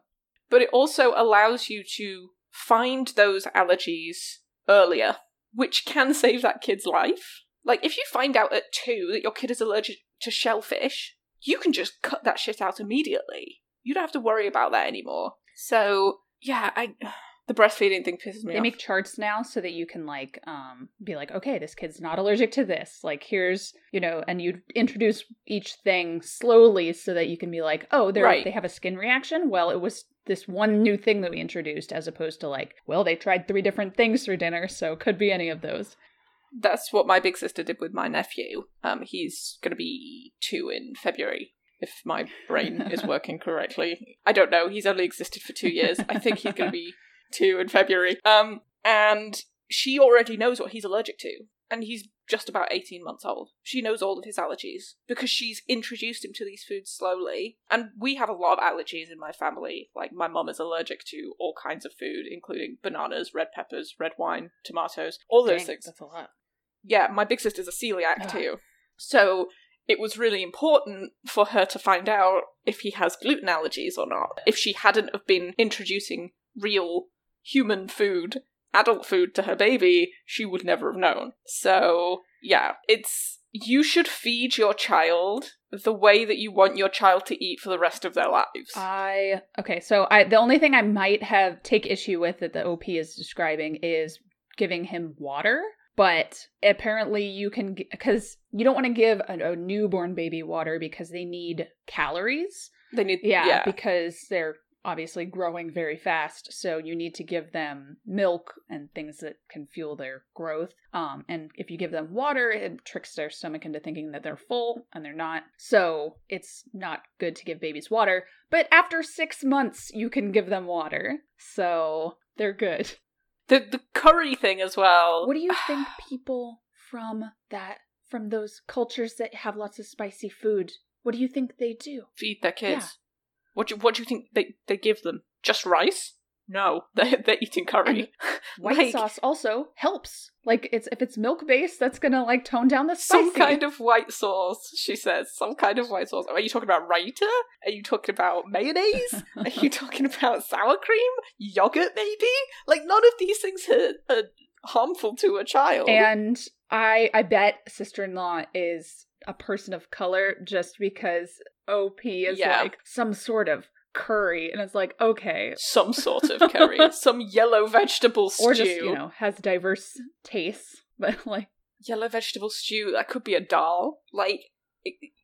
but it also allows you to find those allergies earlier, which can save that kid's life. Like, if you find out at two that your kid is allergic to shellfish, you can just cut that shit out immediately. You don't have to worry about that anymore. So, yeah, I. <sighs> The breastfeeding thing pisses me they off. make charts now so that you can like um be like okay this kid's not allergic to this like here's you know and you introduce each thing slowly so that you can be like oh they are Right. they have a skin reaction well it was this one new thing that we introduced as opposed to like well they tried three different things for dinner so could be any of those That's what my big sister did with my nephew. Um, he's going to be two in February, if my brain is <laughs> working correctly. I don't know. He's only existed for two years. I think he's going to be <laughs> two in February. Um, and she already knows what he's allergic to, and he's just about 18 months old. She knows all of his allergies because she's introduced him to these foods slowly. And we have a lot of allergies in my family. Like, my mum is allergic to all kinds of food, including bananas, red peppers, red wine, tomatoes, all those Dang, things that's a lot yeah, my big sister's a celiac Ugh. too. So it was really important for her to find out if he has gluten allergies or not. If she hadn't have been introducing real human food, adult food to her baby, she would never have known. So yeah, it's you should feed your child the way that you want your child to eat for the rest of their lives. I okay, so I the only thing I might have take issue with that the OP is describing is giving him water, but apparently you can because you don't want to give a, a newborn baby water because they need calories. they need Yeah, yeah. because they're obviously growing very fast, so you need to give them milk and things that can fuel their growth. Um, and if you give them water, it tricks their stomach into thinking that they're full and they're not. So it's not good to give babies water. But after six months, you can give them water, so they're good. the the curry thing as well. What do you <sighs> think people from that from those cultures that have lots of spicy food? What do you think they do? feed their kids. Yeah. What do you, what do you think they, they give them? Just rice? No, <laughs> they're, they're eating curry. <laughs> White Like, sauce also helps. Like it's if it's milk based, that's gonna like tone down the spicy. Some kind of white sauce, she says. Some kind of white sauce. Are you talking about raita? Are you talking about mayonnaise? <laughs> Are you talking about sour cream? Yogurt, maybe? Like, none of these things are, are harmful to a child. And I I bet sister in law is a person of color just because OP is Yeah. like some sort of curry, and it's like okay, Some sort of <laughs> curry. Some yellow vegetable stew. or just you know has diverse tastes, <laughs> but like yellow vegetable stew that could be a dal like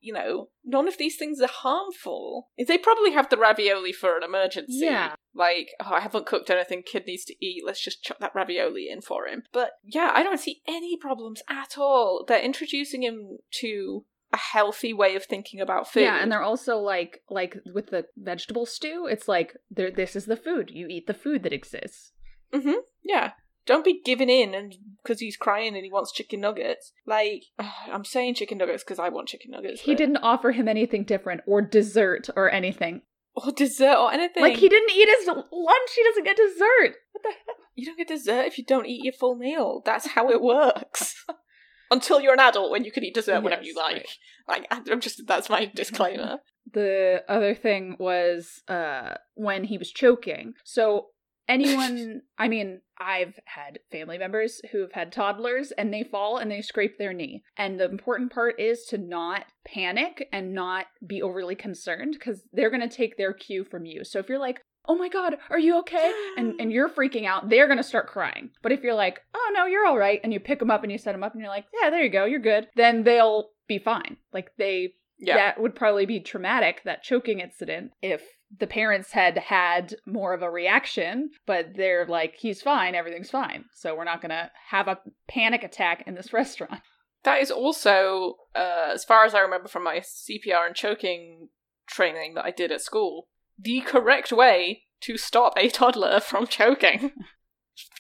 you know none of these things are harmful they probably have the ravioli for an emergency Yeah. like oh i haven't cooked anything kid needs to eat let's just chuck that ravioli in for him but yeah i don't see any problems at all they're introducing him to a healthy way of thinking about food Yeah, and they're also like like with the vegetable stew, it's like there this is the food. You eat the food that exists. Mm-hmm. Yeah. Don't be giving in and because he's crying and he wants chicken nuggets. Like <sighs> I'm saying chicken nuggets because I want chicken nuggets. He but- didn't offer him anything different or dessert or anything. or dessert or anything. Like he didn't eat his lunch, he doesn't get dessert. What the hell? You don't get dessert if you don't eat your full meal. That's how it works. <laughs> Until you're an adult, when you can eat dessert whenever you Yes, like. Like I'm just that's my <laughs> disclaimer. The other thing was uh when he was choking. So anyone <laughs> I mean, I've had family members who've had toddlers and they fall and they scrape their knee. And the important part is to not panic and not be overly concerned because they're gonna take their cue from you. So if you're like, Oh my god, are you okay? And and <gasps> you're freaking out, they're gonna start crying. But if you're like, oh no, you're all right, and you pick them up and you set them up and you're like, yeah, there you go, you're good, then they'll be fine. Like they Yeah. that would probably be traumatic that choking incident if the parents had had more of a reaction but they're like he's fine everything's fine so we're not going to have a panic attack in this <laughs> restaurant That is also, uh, as far as I remember from my CPR and choking training that I did at school, the correct way to stop a toddler <laughs> from choking.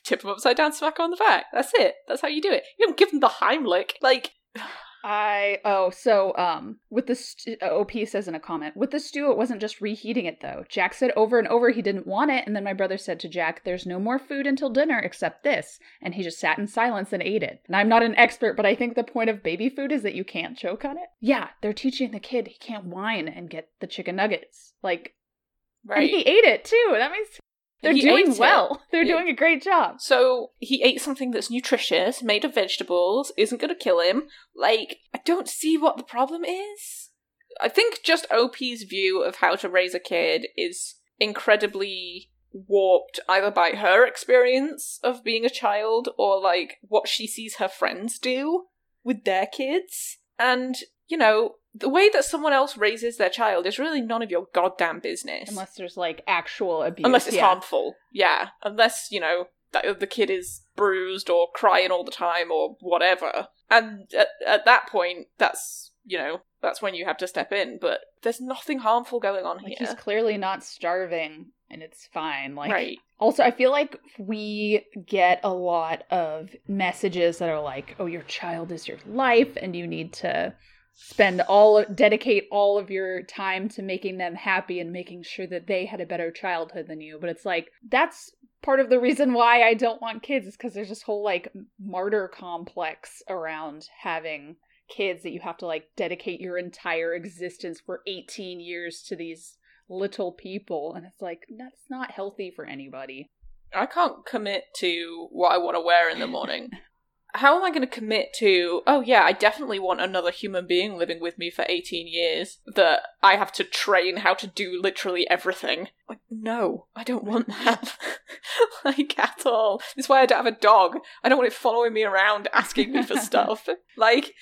Tip them upside down, smack on the back. That's it. That's how you do it. You don't give them the Heimlich. Like, I oh so um with the st- uh, OP says in a comment with the stew it wasn't just reheating it though. Jack said over and over he didn't want it, and then my brother said to Jack, "There's no more food until dinner except this," and he just sat in silence and ate it. And I'm not an expert, but I think the point of baby food is that you can't choke on it. Yeah, they're teaching the kid he can't whine and get the chicken nuggets. Like, Right. and he ate it too. That means they're He doing ate it. well. They're doing a great job. So he ate something that's nutritious, made of vegetables, isn't going to kill him. Like, I don't see what the problem is. I think just OP's view of how to raise a kid is incredibly warped either by her experience of being a child or like what she sees her friends do with their kids. And, you know, the way that someone else raises their child is really none of your goddamn business. Unless there's like actual abuse. Unless it's yeah. harmful. Yeah. Unless, you know, that the kid is bruised or crying all the time or whatever. And at, at that point, that's, you know, that's when you have to step in. But there's nothing harmful going on Like here. he's clearly not starving and it's fine. Like right. also I feel like we get a lot of messages that are like, "Oh, your child is your life and you need to spend all dedicate all of your time to making them happy and making sure that they had a better childhood than you." But it's like that's part of the reason why I don't want kids is cuz there's this whole like martyr complex around having kids that you have to like dedicate your entire existence for 18 years to these little people and it's like that's not healthy for anybody I can't commit to what I want to wear in the morning. <laughs> How am I going to commit to, oh yeah, I definitely want another human being living with me for 18 years that I have to train how to do literally everything? Like, no, I don't want that. <laughs> like, at all. This is why I don't have a dog. I don't want it following me around asking me for <laughs> stuff. Like,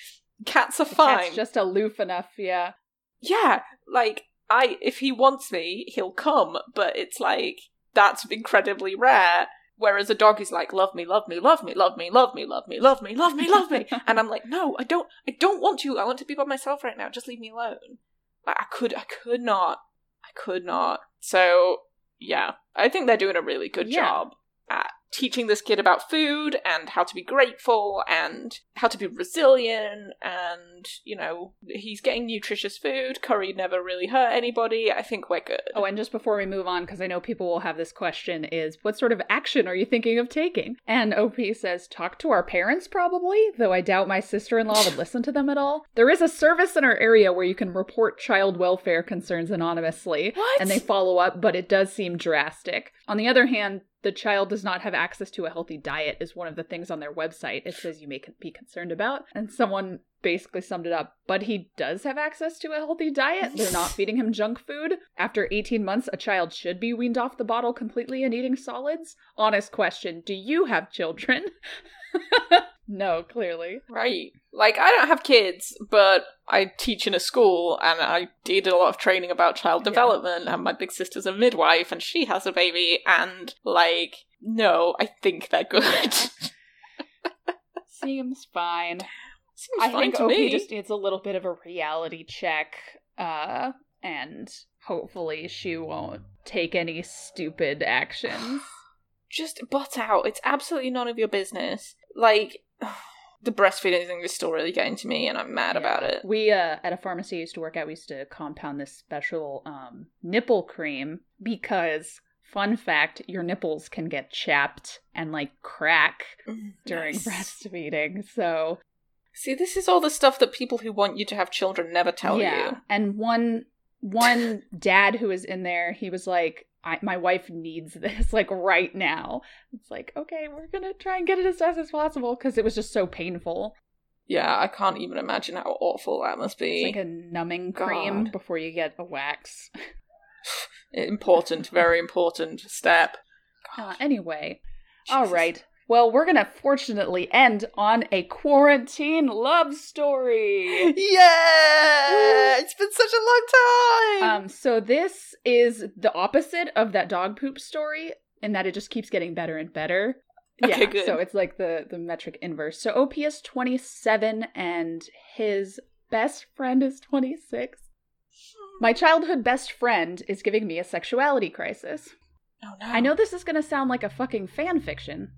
cats are The fine. cat's just aloof enough yeah yeah, like I if he wants me, he'll come, but it's like that's incredibly rare. Whereas a dog is like, love me, love me, love me, love me, love me, love me, love me, love me, love me. <laughs> And I'm like, no, I don't I don't want to. I want to be by myself right now. Just leave me alone. Like I could I could not. I could not. So yeah. I think they're doing a really good Yeah. job at teaching this kid about food and how to be grateful and how to be resilient and you know he's getting nutritious food. Curry never really hurt anybody. I think we're good. Oh and just before we move on because i know people will have this question is what sort of action are you thinking of taking? And op says talk to our parents probably though i doubt my sister-in-law would listen to them at all. There is a service in our area where you can report child welfare concerns anonymously what and they follow up, but it does seem drastic. On the other hand, the child does not have access to a healthy diet, is one of the things on their website it says you may be concerned about. And someone basically summed it up, but he does have access to a healthy diet. They're not <laughs> feeding him junk food. After 18 months, a child should be weaned off the bottle completely and eating solids. Honest question Do you have children? <laughs> no, clearly. right like i don't have kids but i teach in a school and i did a lot of training about child Yeah. development and my big sister's a midwife and she has a baby and like no i think they're good <laughs> Seems fine. Seems I fine think to OP me. just needs a little bit of a reality check, uh, and hopefully she won't take any stupid actions. <sighs> just butt out. It's absolutely none of your business. Like <sighs> the breastfeeding thing is still really getting to me, and I'm mad about it. We uh, at a pharmacy I used to work at, we used to compound this special um, nipple cream because. Fun fact, your nipples can get chapped and like crack during Nice. breastfeeding. So, See, this is all the stuff that people who want you to have children never tell yeah. you. And one one dad who was in there, he was like, I, "My wife needs <laughs> this like right now." It's like, okay, we're gonna try and get it as fast as possible because it was just so painful. Yeah, I can't even imagine how awful that must It's be. like a numbing cream God. before you get a wax. <laughs> important, very important step. Uh, anyway, all Jesus. right. Well, we're gonna fortunately end on a quarantine love story. Yeah, it's been such a long time. Um, so this is the opposite of that dog poop story in that it just keeps getting better and better. Okay, yeah, good. So it's like the the metric inverse. So OP is 27 and his best friend is 26. My childhood best friend is giving me a sexuality crisis. oh no, I know this is going to sound like a fucking fan fiction.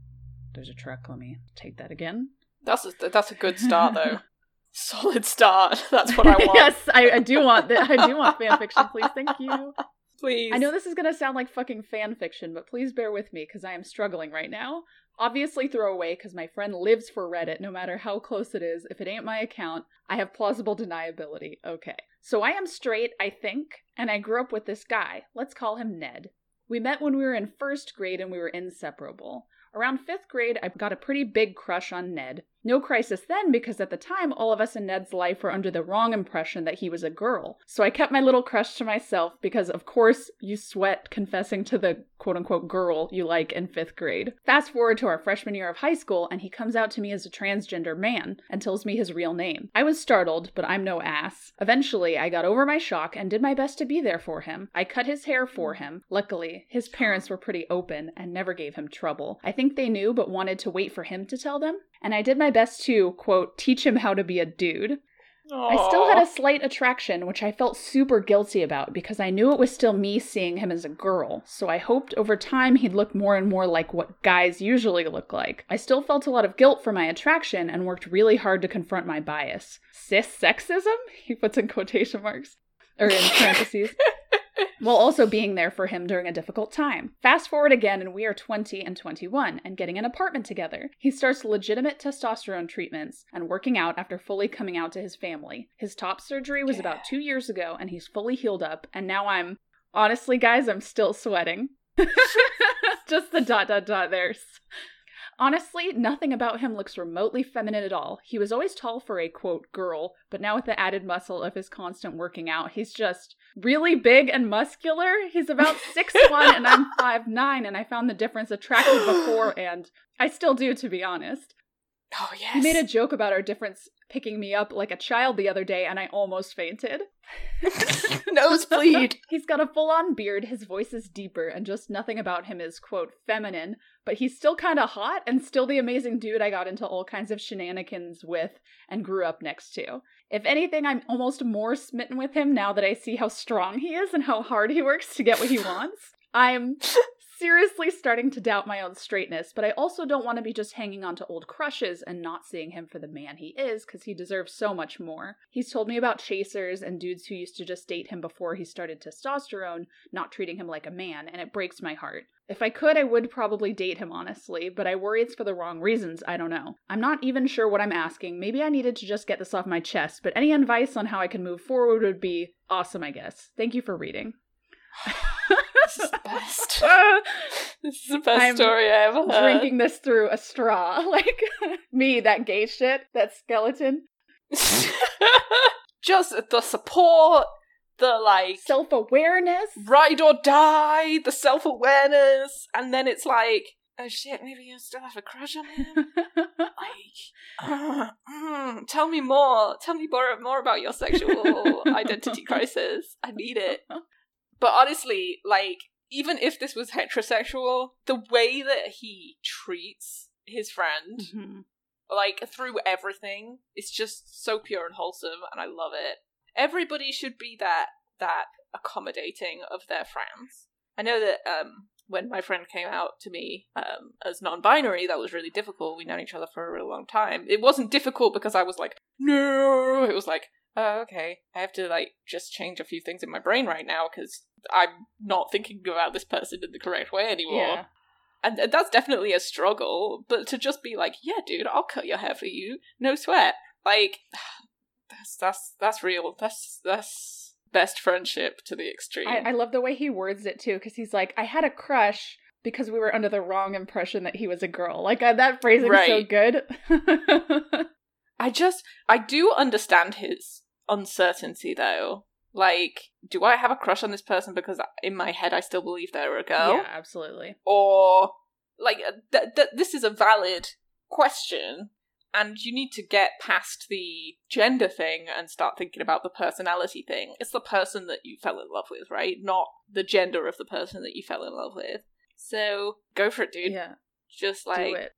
There's a truck. Let me take that again. that's a, that's a good start though. <laughs> Solid start. <laughs> That's what I <laughs> want. yes, I, I do want that. I do want fan fiction, please. Thank you. Please. I know this is gonna sound like fucking fan fiction, but please bear with me because I am struggling right now. Obviously, throw away because my friend lives for Reddit. No matter how close it is, if it ain't my account, I have plausible deniability. Okay, so I am straight, I think, and I grew up with this guy. Let's call him Ned. We met when we were in first grade and we were inseparable. Around fifth grade, I got a pretty big crush on Ned. No crisis then because at the time, all of us in Ned's life were under the wrong impression that he was a girl. So I kept my little crush to myself because, of course, you sweat confessing to the quote unquote girl you like in fifth grade. Fast forward to our freshman year of high school, and he comes out to me as a transgender man and tells me his real name. I was startled, but I'm no ass. Eventually, I got over my shock and did my best to be there for him. I cut his hair for him. Luckily, his parents were pretty open and never gave him trouble. I think they knew but wanted to wait for him to tell them and I did my best to, quote, teach him how to be a dude. Aww. I still had a slight attraction, which I felt super guilty about because I knew it was still me seeing him as a girl, so I hoped over time he'd look more and more like what guys usually look like. I still felt a lot of guilt for my attraction and worked really hard to confront my bias. Cis sexism? <laughs> He puts in quotation marks. Or in parentheses <laughs> while also being there for him during a difficult time. Fast forward again, and we are 20 and 21 and getting an apartment together. He starts legitimate testosterone treatments and working out after fully coming out to his family. His top surgery was about two years ago, and he's fully healed up, and now I'm honestly, guys, I'm still sweating. <laughs> Just the dot dot dot there's Honestly, nothing about him looks remotely feminine at all. He was always tall for a quote girl, but now with the added muscle of his constant working out, he's just really big and muscular. He's about <laughs> six one, and I'm five nine, and I found the difference attractive before <gasps> and I still do to be honest. Oh yes. He made a joke about our difference picking me up like a child the other day and I almost fainted. <laughs> <laughs> Nosebleed. he's got a full on beard, his voice is deeper, and just nothing about him is, quote, feminine, but he's still kind of hot and still the amazing dude I got into all kinds of shenanigans with and grew up next to. If anything, I'm almost more smitten with him now that I see how strong he is and how hard he works to get what he wants. I'm seriously starting to doubt my own straightness, but I also don't want to be just hanging on to old crushes and not seeing him for the man he is, because he deserves so much more. He's told me about chasers and dudes who used to just date him before he started testosterone, not treating him like a man, and it breaks my heart. If I could, I would probably date him, honestly, but I worry it's for the wrong reasons. I don't know. I'm not even sure what I'm asking. Maybe I needed to just get this off my chest, but any advice on how I can move forward would be awesome, I guess. Thank you for reading. <laughs> this is the best. <laughs> this is the best I'm story I ever heard. Drinking this through a straw, <laughs> like me, that gay shit, that skeleton. <laughs> Just the support, the like self awareness, ride or die, the self awareness, and then it's like, oh shit, maybe you still have a crush on him. like, uh, mm, tell me more. Tell me more, more about your sexual identity crisis. I need it. But honestly, like, even if this was heterosexual, the way that he treats his friend, mm-hmm. like, through everything, is just so pure and wholesome, and I love it. Everybody should be that that accommodating of their friends. I know that um, when my friend came out to me um, as non-binary, that was really difficult. We'd known each other for a really long time. It wasn't difficult because I was like, no. It was like, oh, okay, I have to like just change a few things in my brain right now because I'm not thinking about this person in the correct way anymore. Yeah. And, and that's definitely a struggle, but to just be like, yeah, dude, I'll cut your hair for you, no sweat. Like, <sighs> that's that's that's real. That's that's best friendship to the extreme. I, I love the way he words it too, because he's like, I had a crush because we were under the wrong impression that he was a girl. Like uh, that phrasing right. so good. <laughs> I just I do understand his uncertainty though. Like, do I have a crush on this person because in my head I still believe they're a girl? Yeah, absolutely. Or like uh, th- th- this is a valid question and you need to get past the gender thing and start thinking about the personality thing. It's the person that you fell in love with, right? Not the gender of the person that you fell in love with. So go for it, dude. Yeah. Just like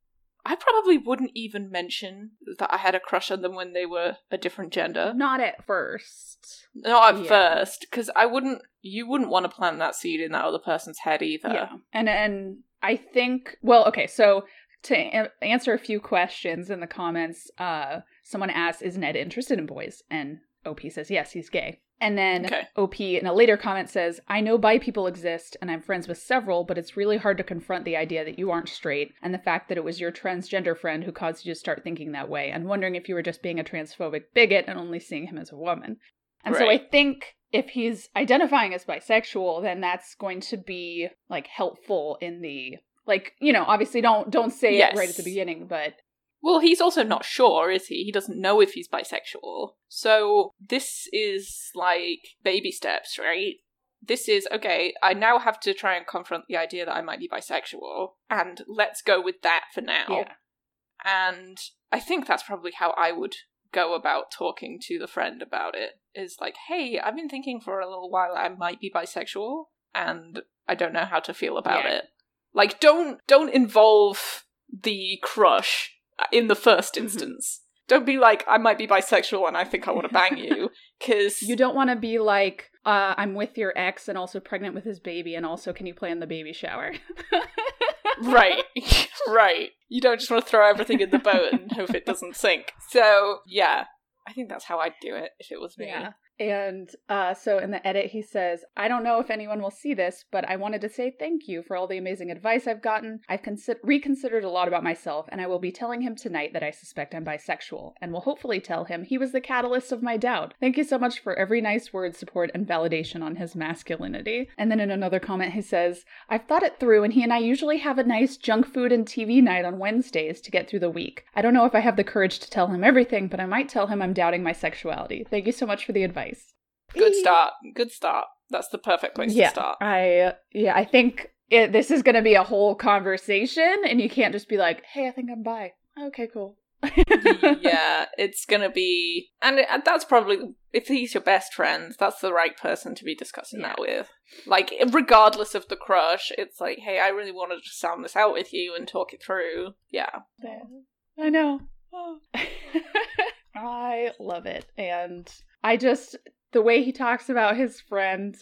I probably wouldn't even mention that I had a crush on them when they were a different gender. Not at first. Not at yeah. first, because I wouldn't. You wouldn't want to plant that seed in that other person's head either. Yeah, and and I think well, okay, so to a- answer a few questions in the comments, uh, someone asks, Is Ned interested in boys? And OP says, Yes, he's gay. And then Okay. OP in a later comment says, I know bi people exist and I'm friends with several, but it's really hard to confront the idea that you aren't straight and the fact that it was your transgender friend who caused you to start thinking that way and wondering if you were just being a transphobic bigot and only seeing him as a woman. And so I think if he's identifying as bisexual, then that's going to be like helpful in the like, you know, obviously don't don't say it right at the beginning, but Well, he's also not sure, is he? He doesn't know if he's bisexual. So this is like baby steps, right? This is okay, I now have to try and confront the idea that I might be bisexual, and let's go with that for now. yeah. And I think that's probably how I would go about talking to the friend about it. Is like, hey, I've been thinking for a little while I might be bisexual, and I don't know how to feel about Yeah. it. Like, don't don't involve the crush in the first Mhm. instance. Don't be like, I might be bisexual and I think I want to bang you, <laughs> because You don't want to be like, uh, I'm with your ex and also pregnant with his baby, and also can you play in the baby shower? <laughs> right <laughs> right you don't just want to throw everything in the boat and hope it doesn't sink so yeah i think that's how i'd do it if it was me Yeah. And uh, so in the edit, he says, I don't know if anyone will see this, but I wanted to say thank you for all the amazing advice I've gotten. I've consi- reconsidered a lot about myself, and I will be telling him tonight that I suspect I'm bisexual, and will hopefully tell him he was the catalyst of my doubt. Thank you so much for every nice word, support, and validation on his masculinity. And then in another comment, he says, I've thought it through, and he and I usually have a nice junk food and TV night on Wednesdays to get through the week. I don't know if I have the courage to tell him everything, but I might tell him I'm doubting my sexuality. Thank you so much for the advice. Good start. Good start. That's the perfect place yeah, to start. I yeah, I think it, this is going to be a whole conversation, and you can't just be like, "Hey, I think I'm bi." Okay, cool. <laughs> yeah it's gonna be and, it, and that's probably if he's your best friend that's the right person to be discussing that with. Like regardless of the crush it's like hey i really wanted to sound this out with you and talk it through. Yeah. I know. Oh. <gasps> I love it, and I just the way he talks about his friend,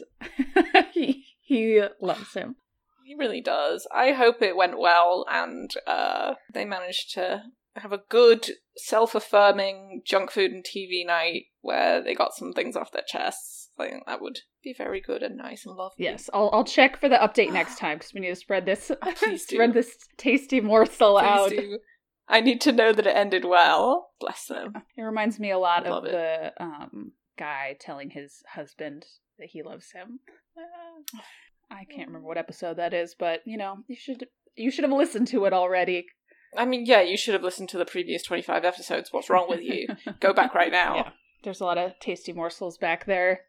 <laughs> he he loves him. He really does. I hope it went well and uh, they managed to have a good, self affirming junk food and TV night where they got some things off their chests. I think that would be very good and nice and lovely. Yes, I'll I'll check for the update next time because we need to spread this <laughs> <laughs> spread this tasty morsel Please out. do. I need to know that it ended well. Bless them. It reminds me a lot Love of it. the um guy telling his husband that he loves him. Uh, I can't remember what episode that is, but you know, you should you should have listened to it already. I mean, yeah, you should have listened to the previous 25 episodes. What's wrong with you? Go back right <laughs> now. Yeah. There's a lot of tasty morsels back there.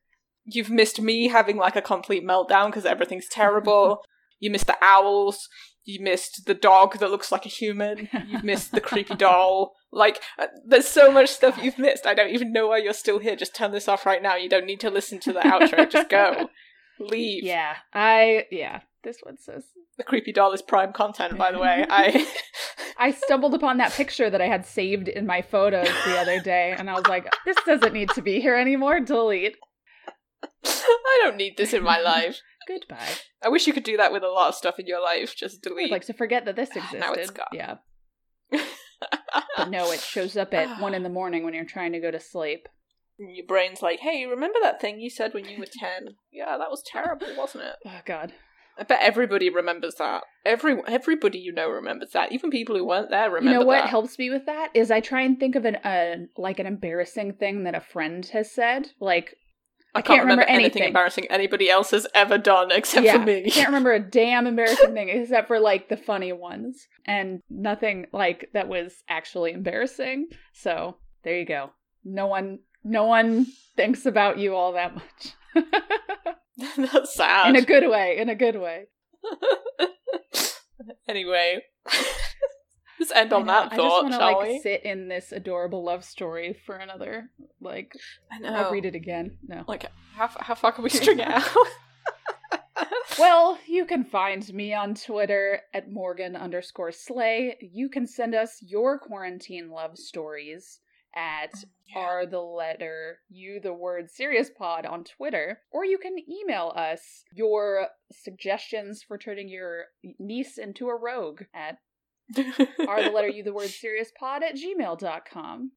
You've missed me having like a complete meltdown because everything's terrible. you missed the owls. You missed the dog that looks like a human. You've missed the creepy doll. Like, uh, there's so much stuff you've missed. I don't even know why you're still here. Just turn this off right now. You don't need to listen to the outro. Just go. <laughs> Leave. Yeah, I yeah. This one says The creepy doll is prime content, by the way. I. <laughs> I stumbled upon that picture that I had saved in my photos the other day, and I was like, this doesn't need to be here anymore. Delete. <laughs> I don't need this in my life. Goodbye. I wish you could do that with a lot of stuff in your life. Just I'd delete. like to forget that this existed. Now it's gone. Yeah. <laughs> But no, it shows up at one in the morning when you're trying to go to sleep. Your brain's like, hey, remember that thing you said when you were 10? Yeah, that was terrible, wasn't it? Oh God. I bet everybody remembers that. Every Everybody you know remembers that. Even people who weren't there remember that. you know what that. helps me with that is I try and think of an uh, like an embarrassing thing that a friend has said. Like I can't remember, remember anything anything. embarrassing anybody else has ever done except yeah, for me. I can't remember a damn embarrassing <laughs> thing except for like the funny ones and nothing like that was actually embarrassing. So there you go. No one, no one thinks about you all that much. <laughs> <laughs> That's sad. in a good way. In a good way. anyway, end on I that I thought, just want to shall like we? sit in this adorable love story for another like. I know. I'll read it again. No. Like, how, how far can we string it <laughs> out? <laughs> Well, you can find me on Twitter at Morgan underscore Slay. You can send us your quarantine love stories at oh, are the letter you the word serious pod on Twitter, or you can email us your suggestions for turning your niece into a rogue at are the letter <laughs> you the word serious pod at gmail.com.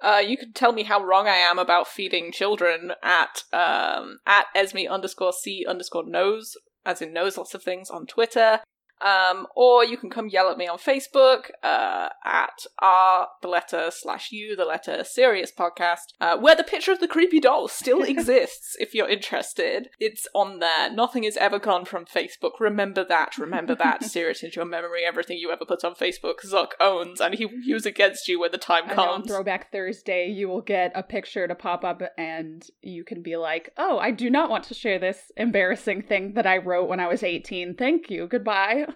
Uh, you can tell me how wrong I am about feeding children at um, at Esme underscore C underscore knows, as in knows lots of things on Twitter. Um, or you can come yell at me on Facebook uh, at r the letter slash u the letter serious podcast, uh, where the picture of the creepy doll still <laughs> exists. If you're interested, it's on there. Nothing is ever gone from Facebook. Remember that. Remember that. Sear it into your memory. Everything you ever put on Facebook, Zuck owns, and he will use against you when the time comes. on Throwback Thursday, you will get a picture to pop up, and you can be like, "Oh, I do not want to share this embarrassing thing that I wrote when I was 18. Thank you. Goodbye."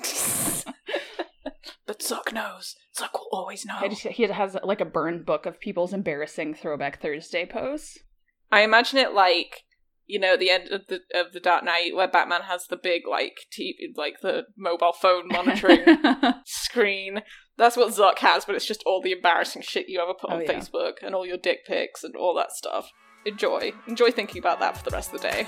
<laughs> but Zuck knows. Zuck will always know. Just- He has like a burned book of people's embarrassing Throwback Thursday posts. I imagine it like you know the end of the of the Dark Knight where Batman has the big like TV like the mobile phone monitoring <laughs> screen. That's what Zuck has, but it's just all the embarrassing shit you ever put Oh, on yeah. Facebook and all your dick pics and all that stuff. Enjoy. Enjoy thinking about that for the rest of the day.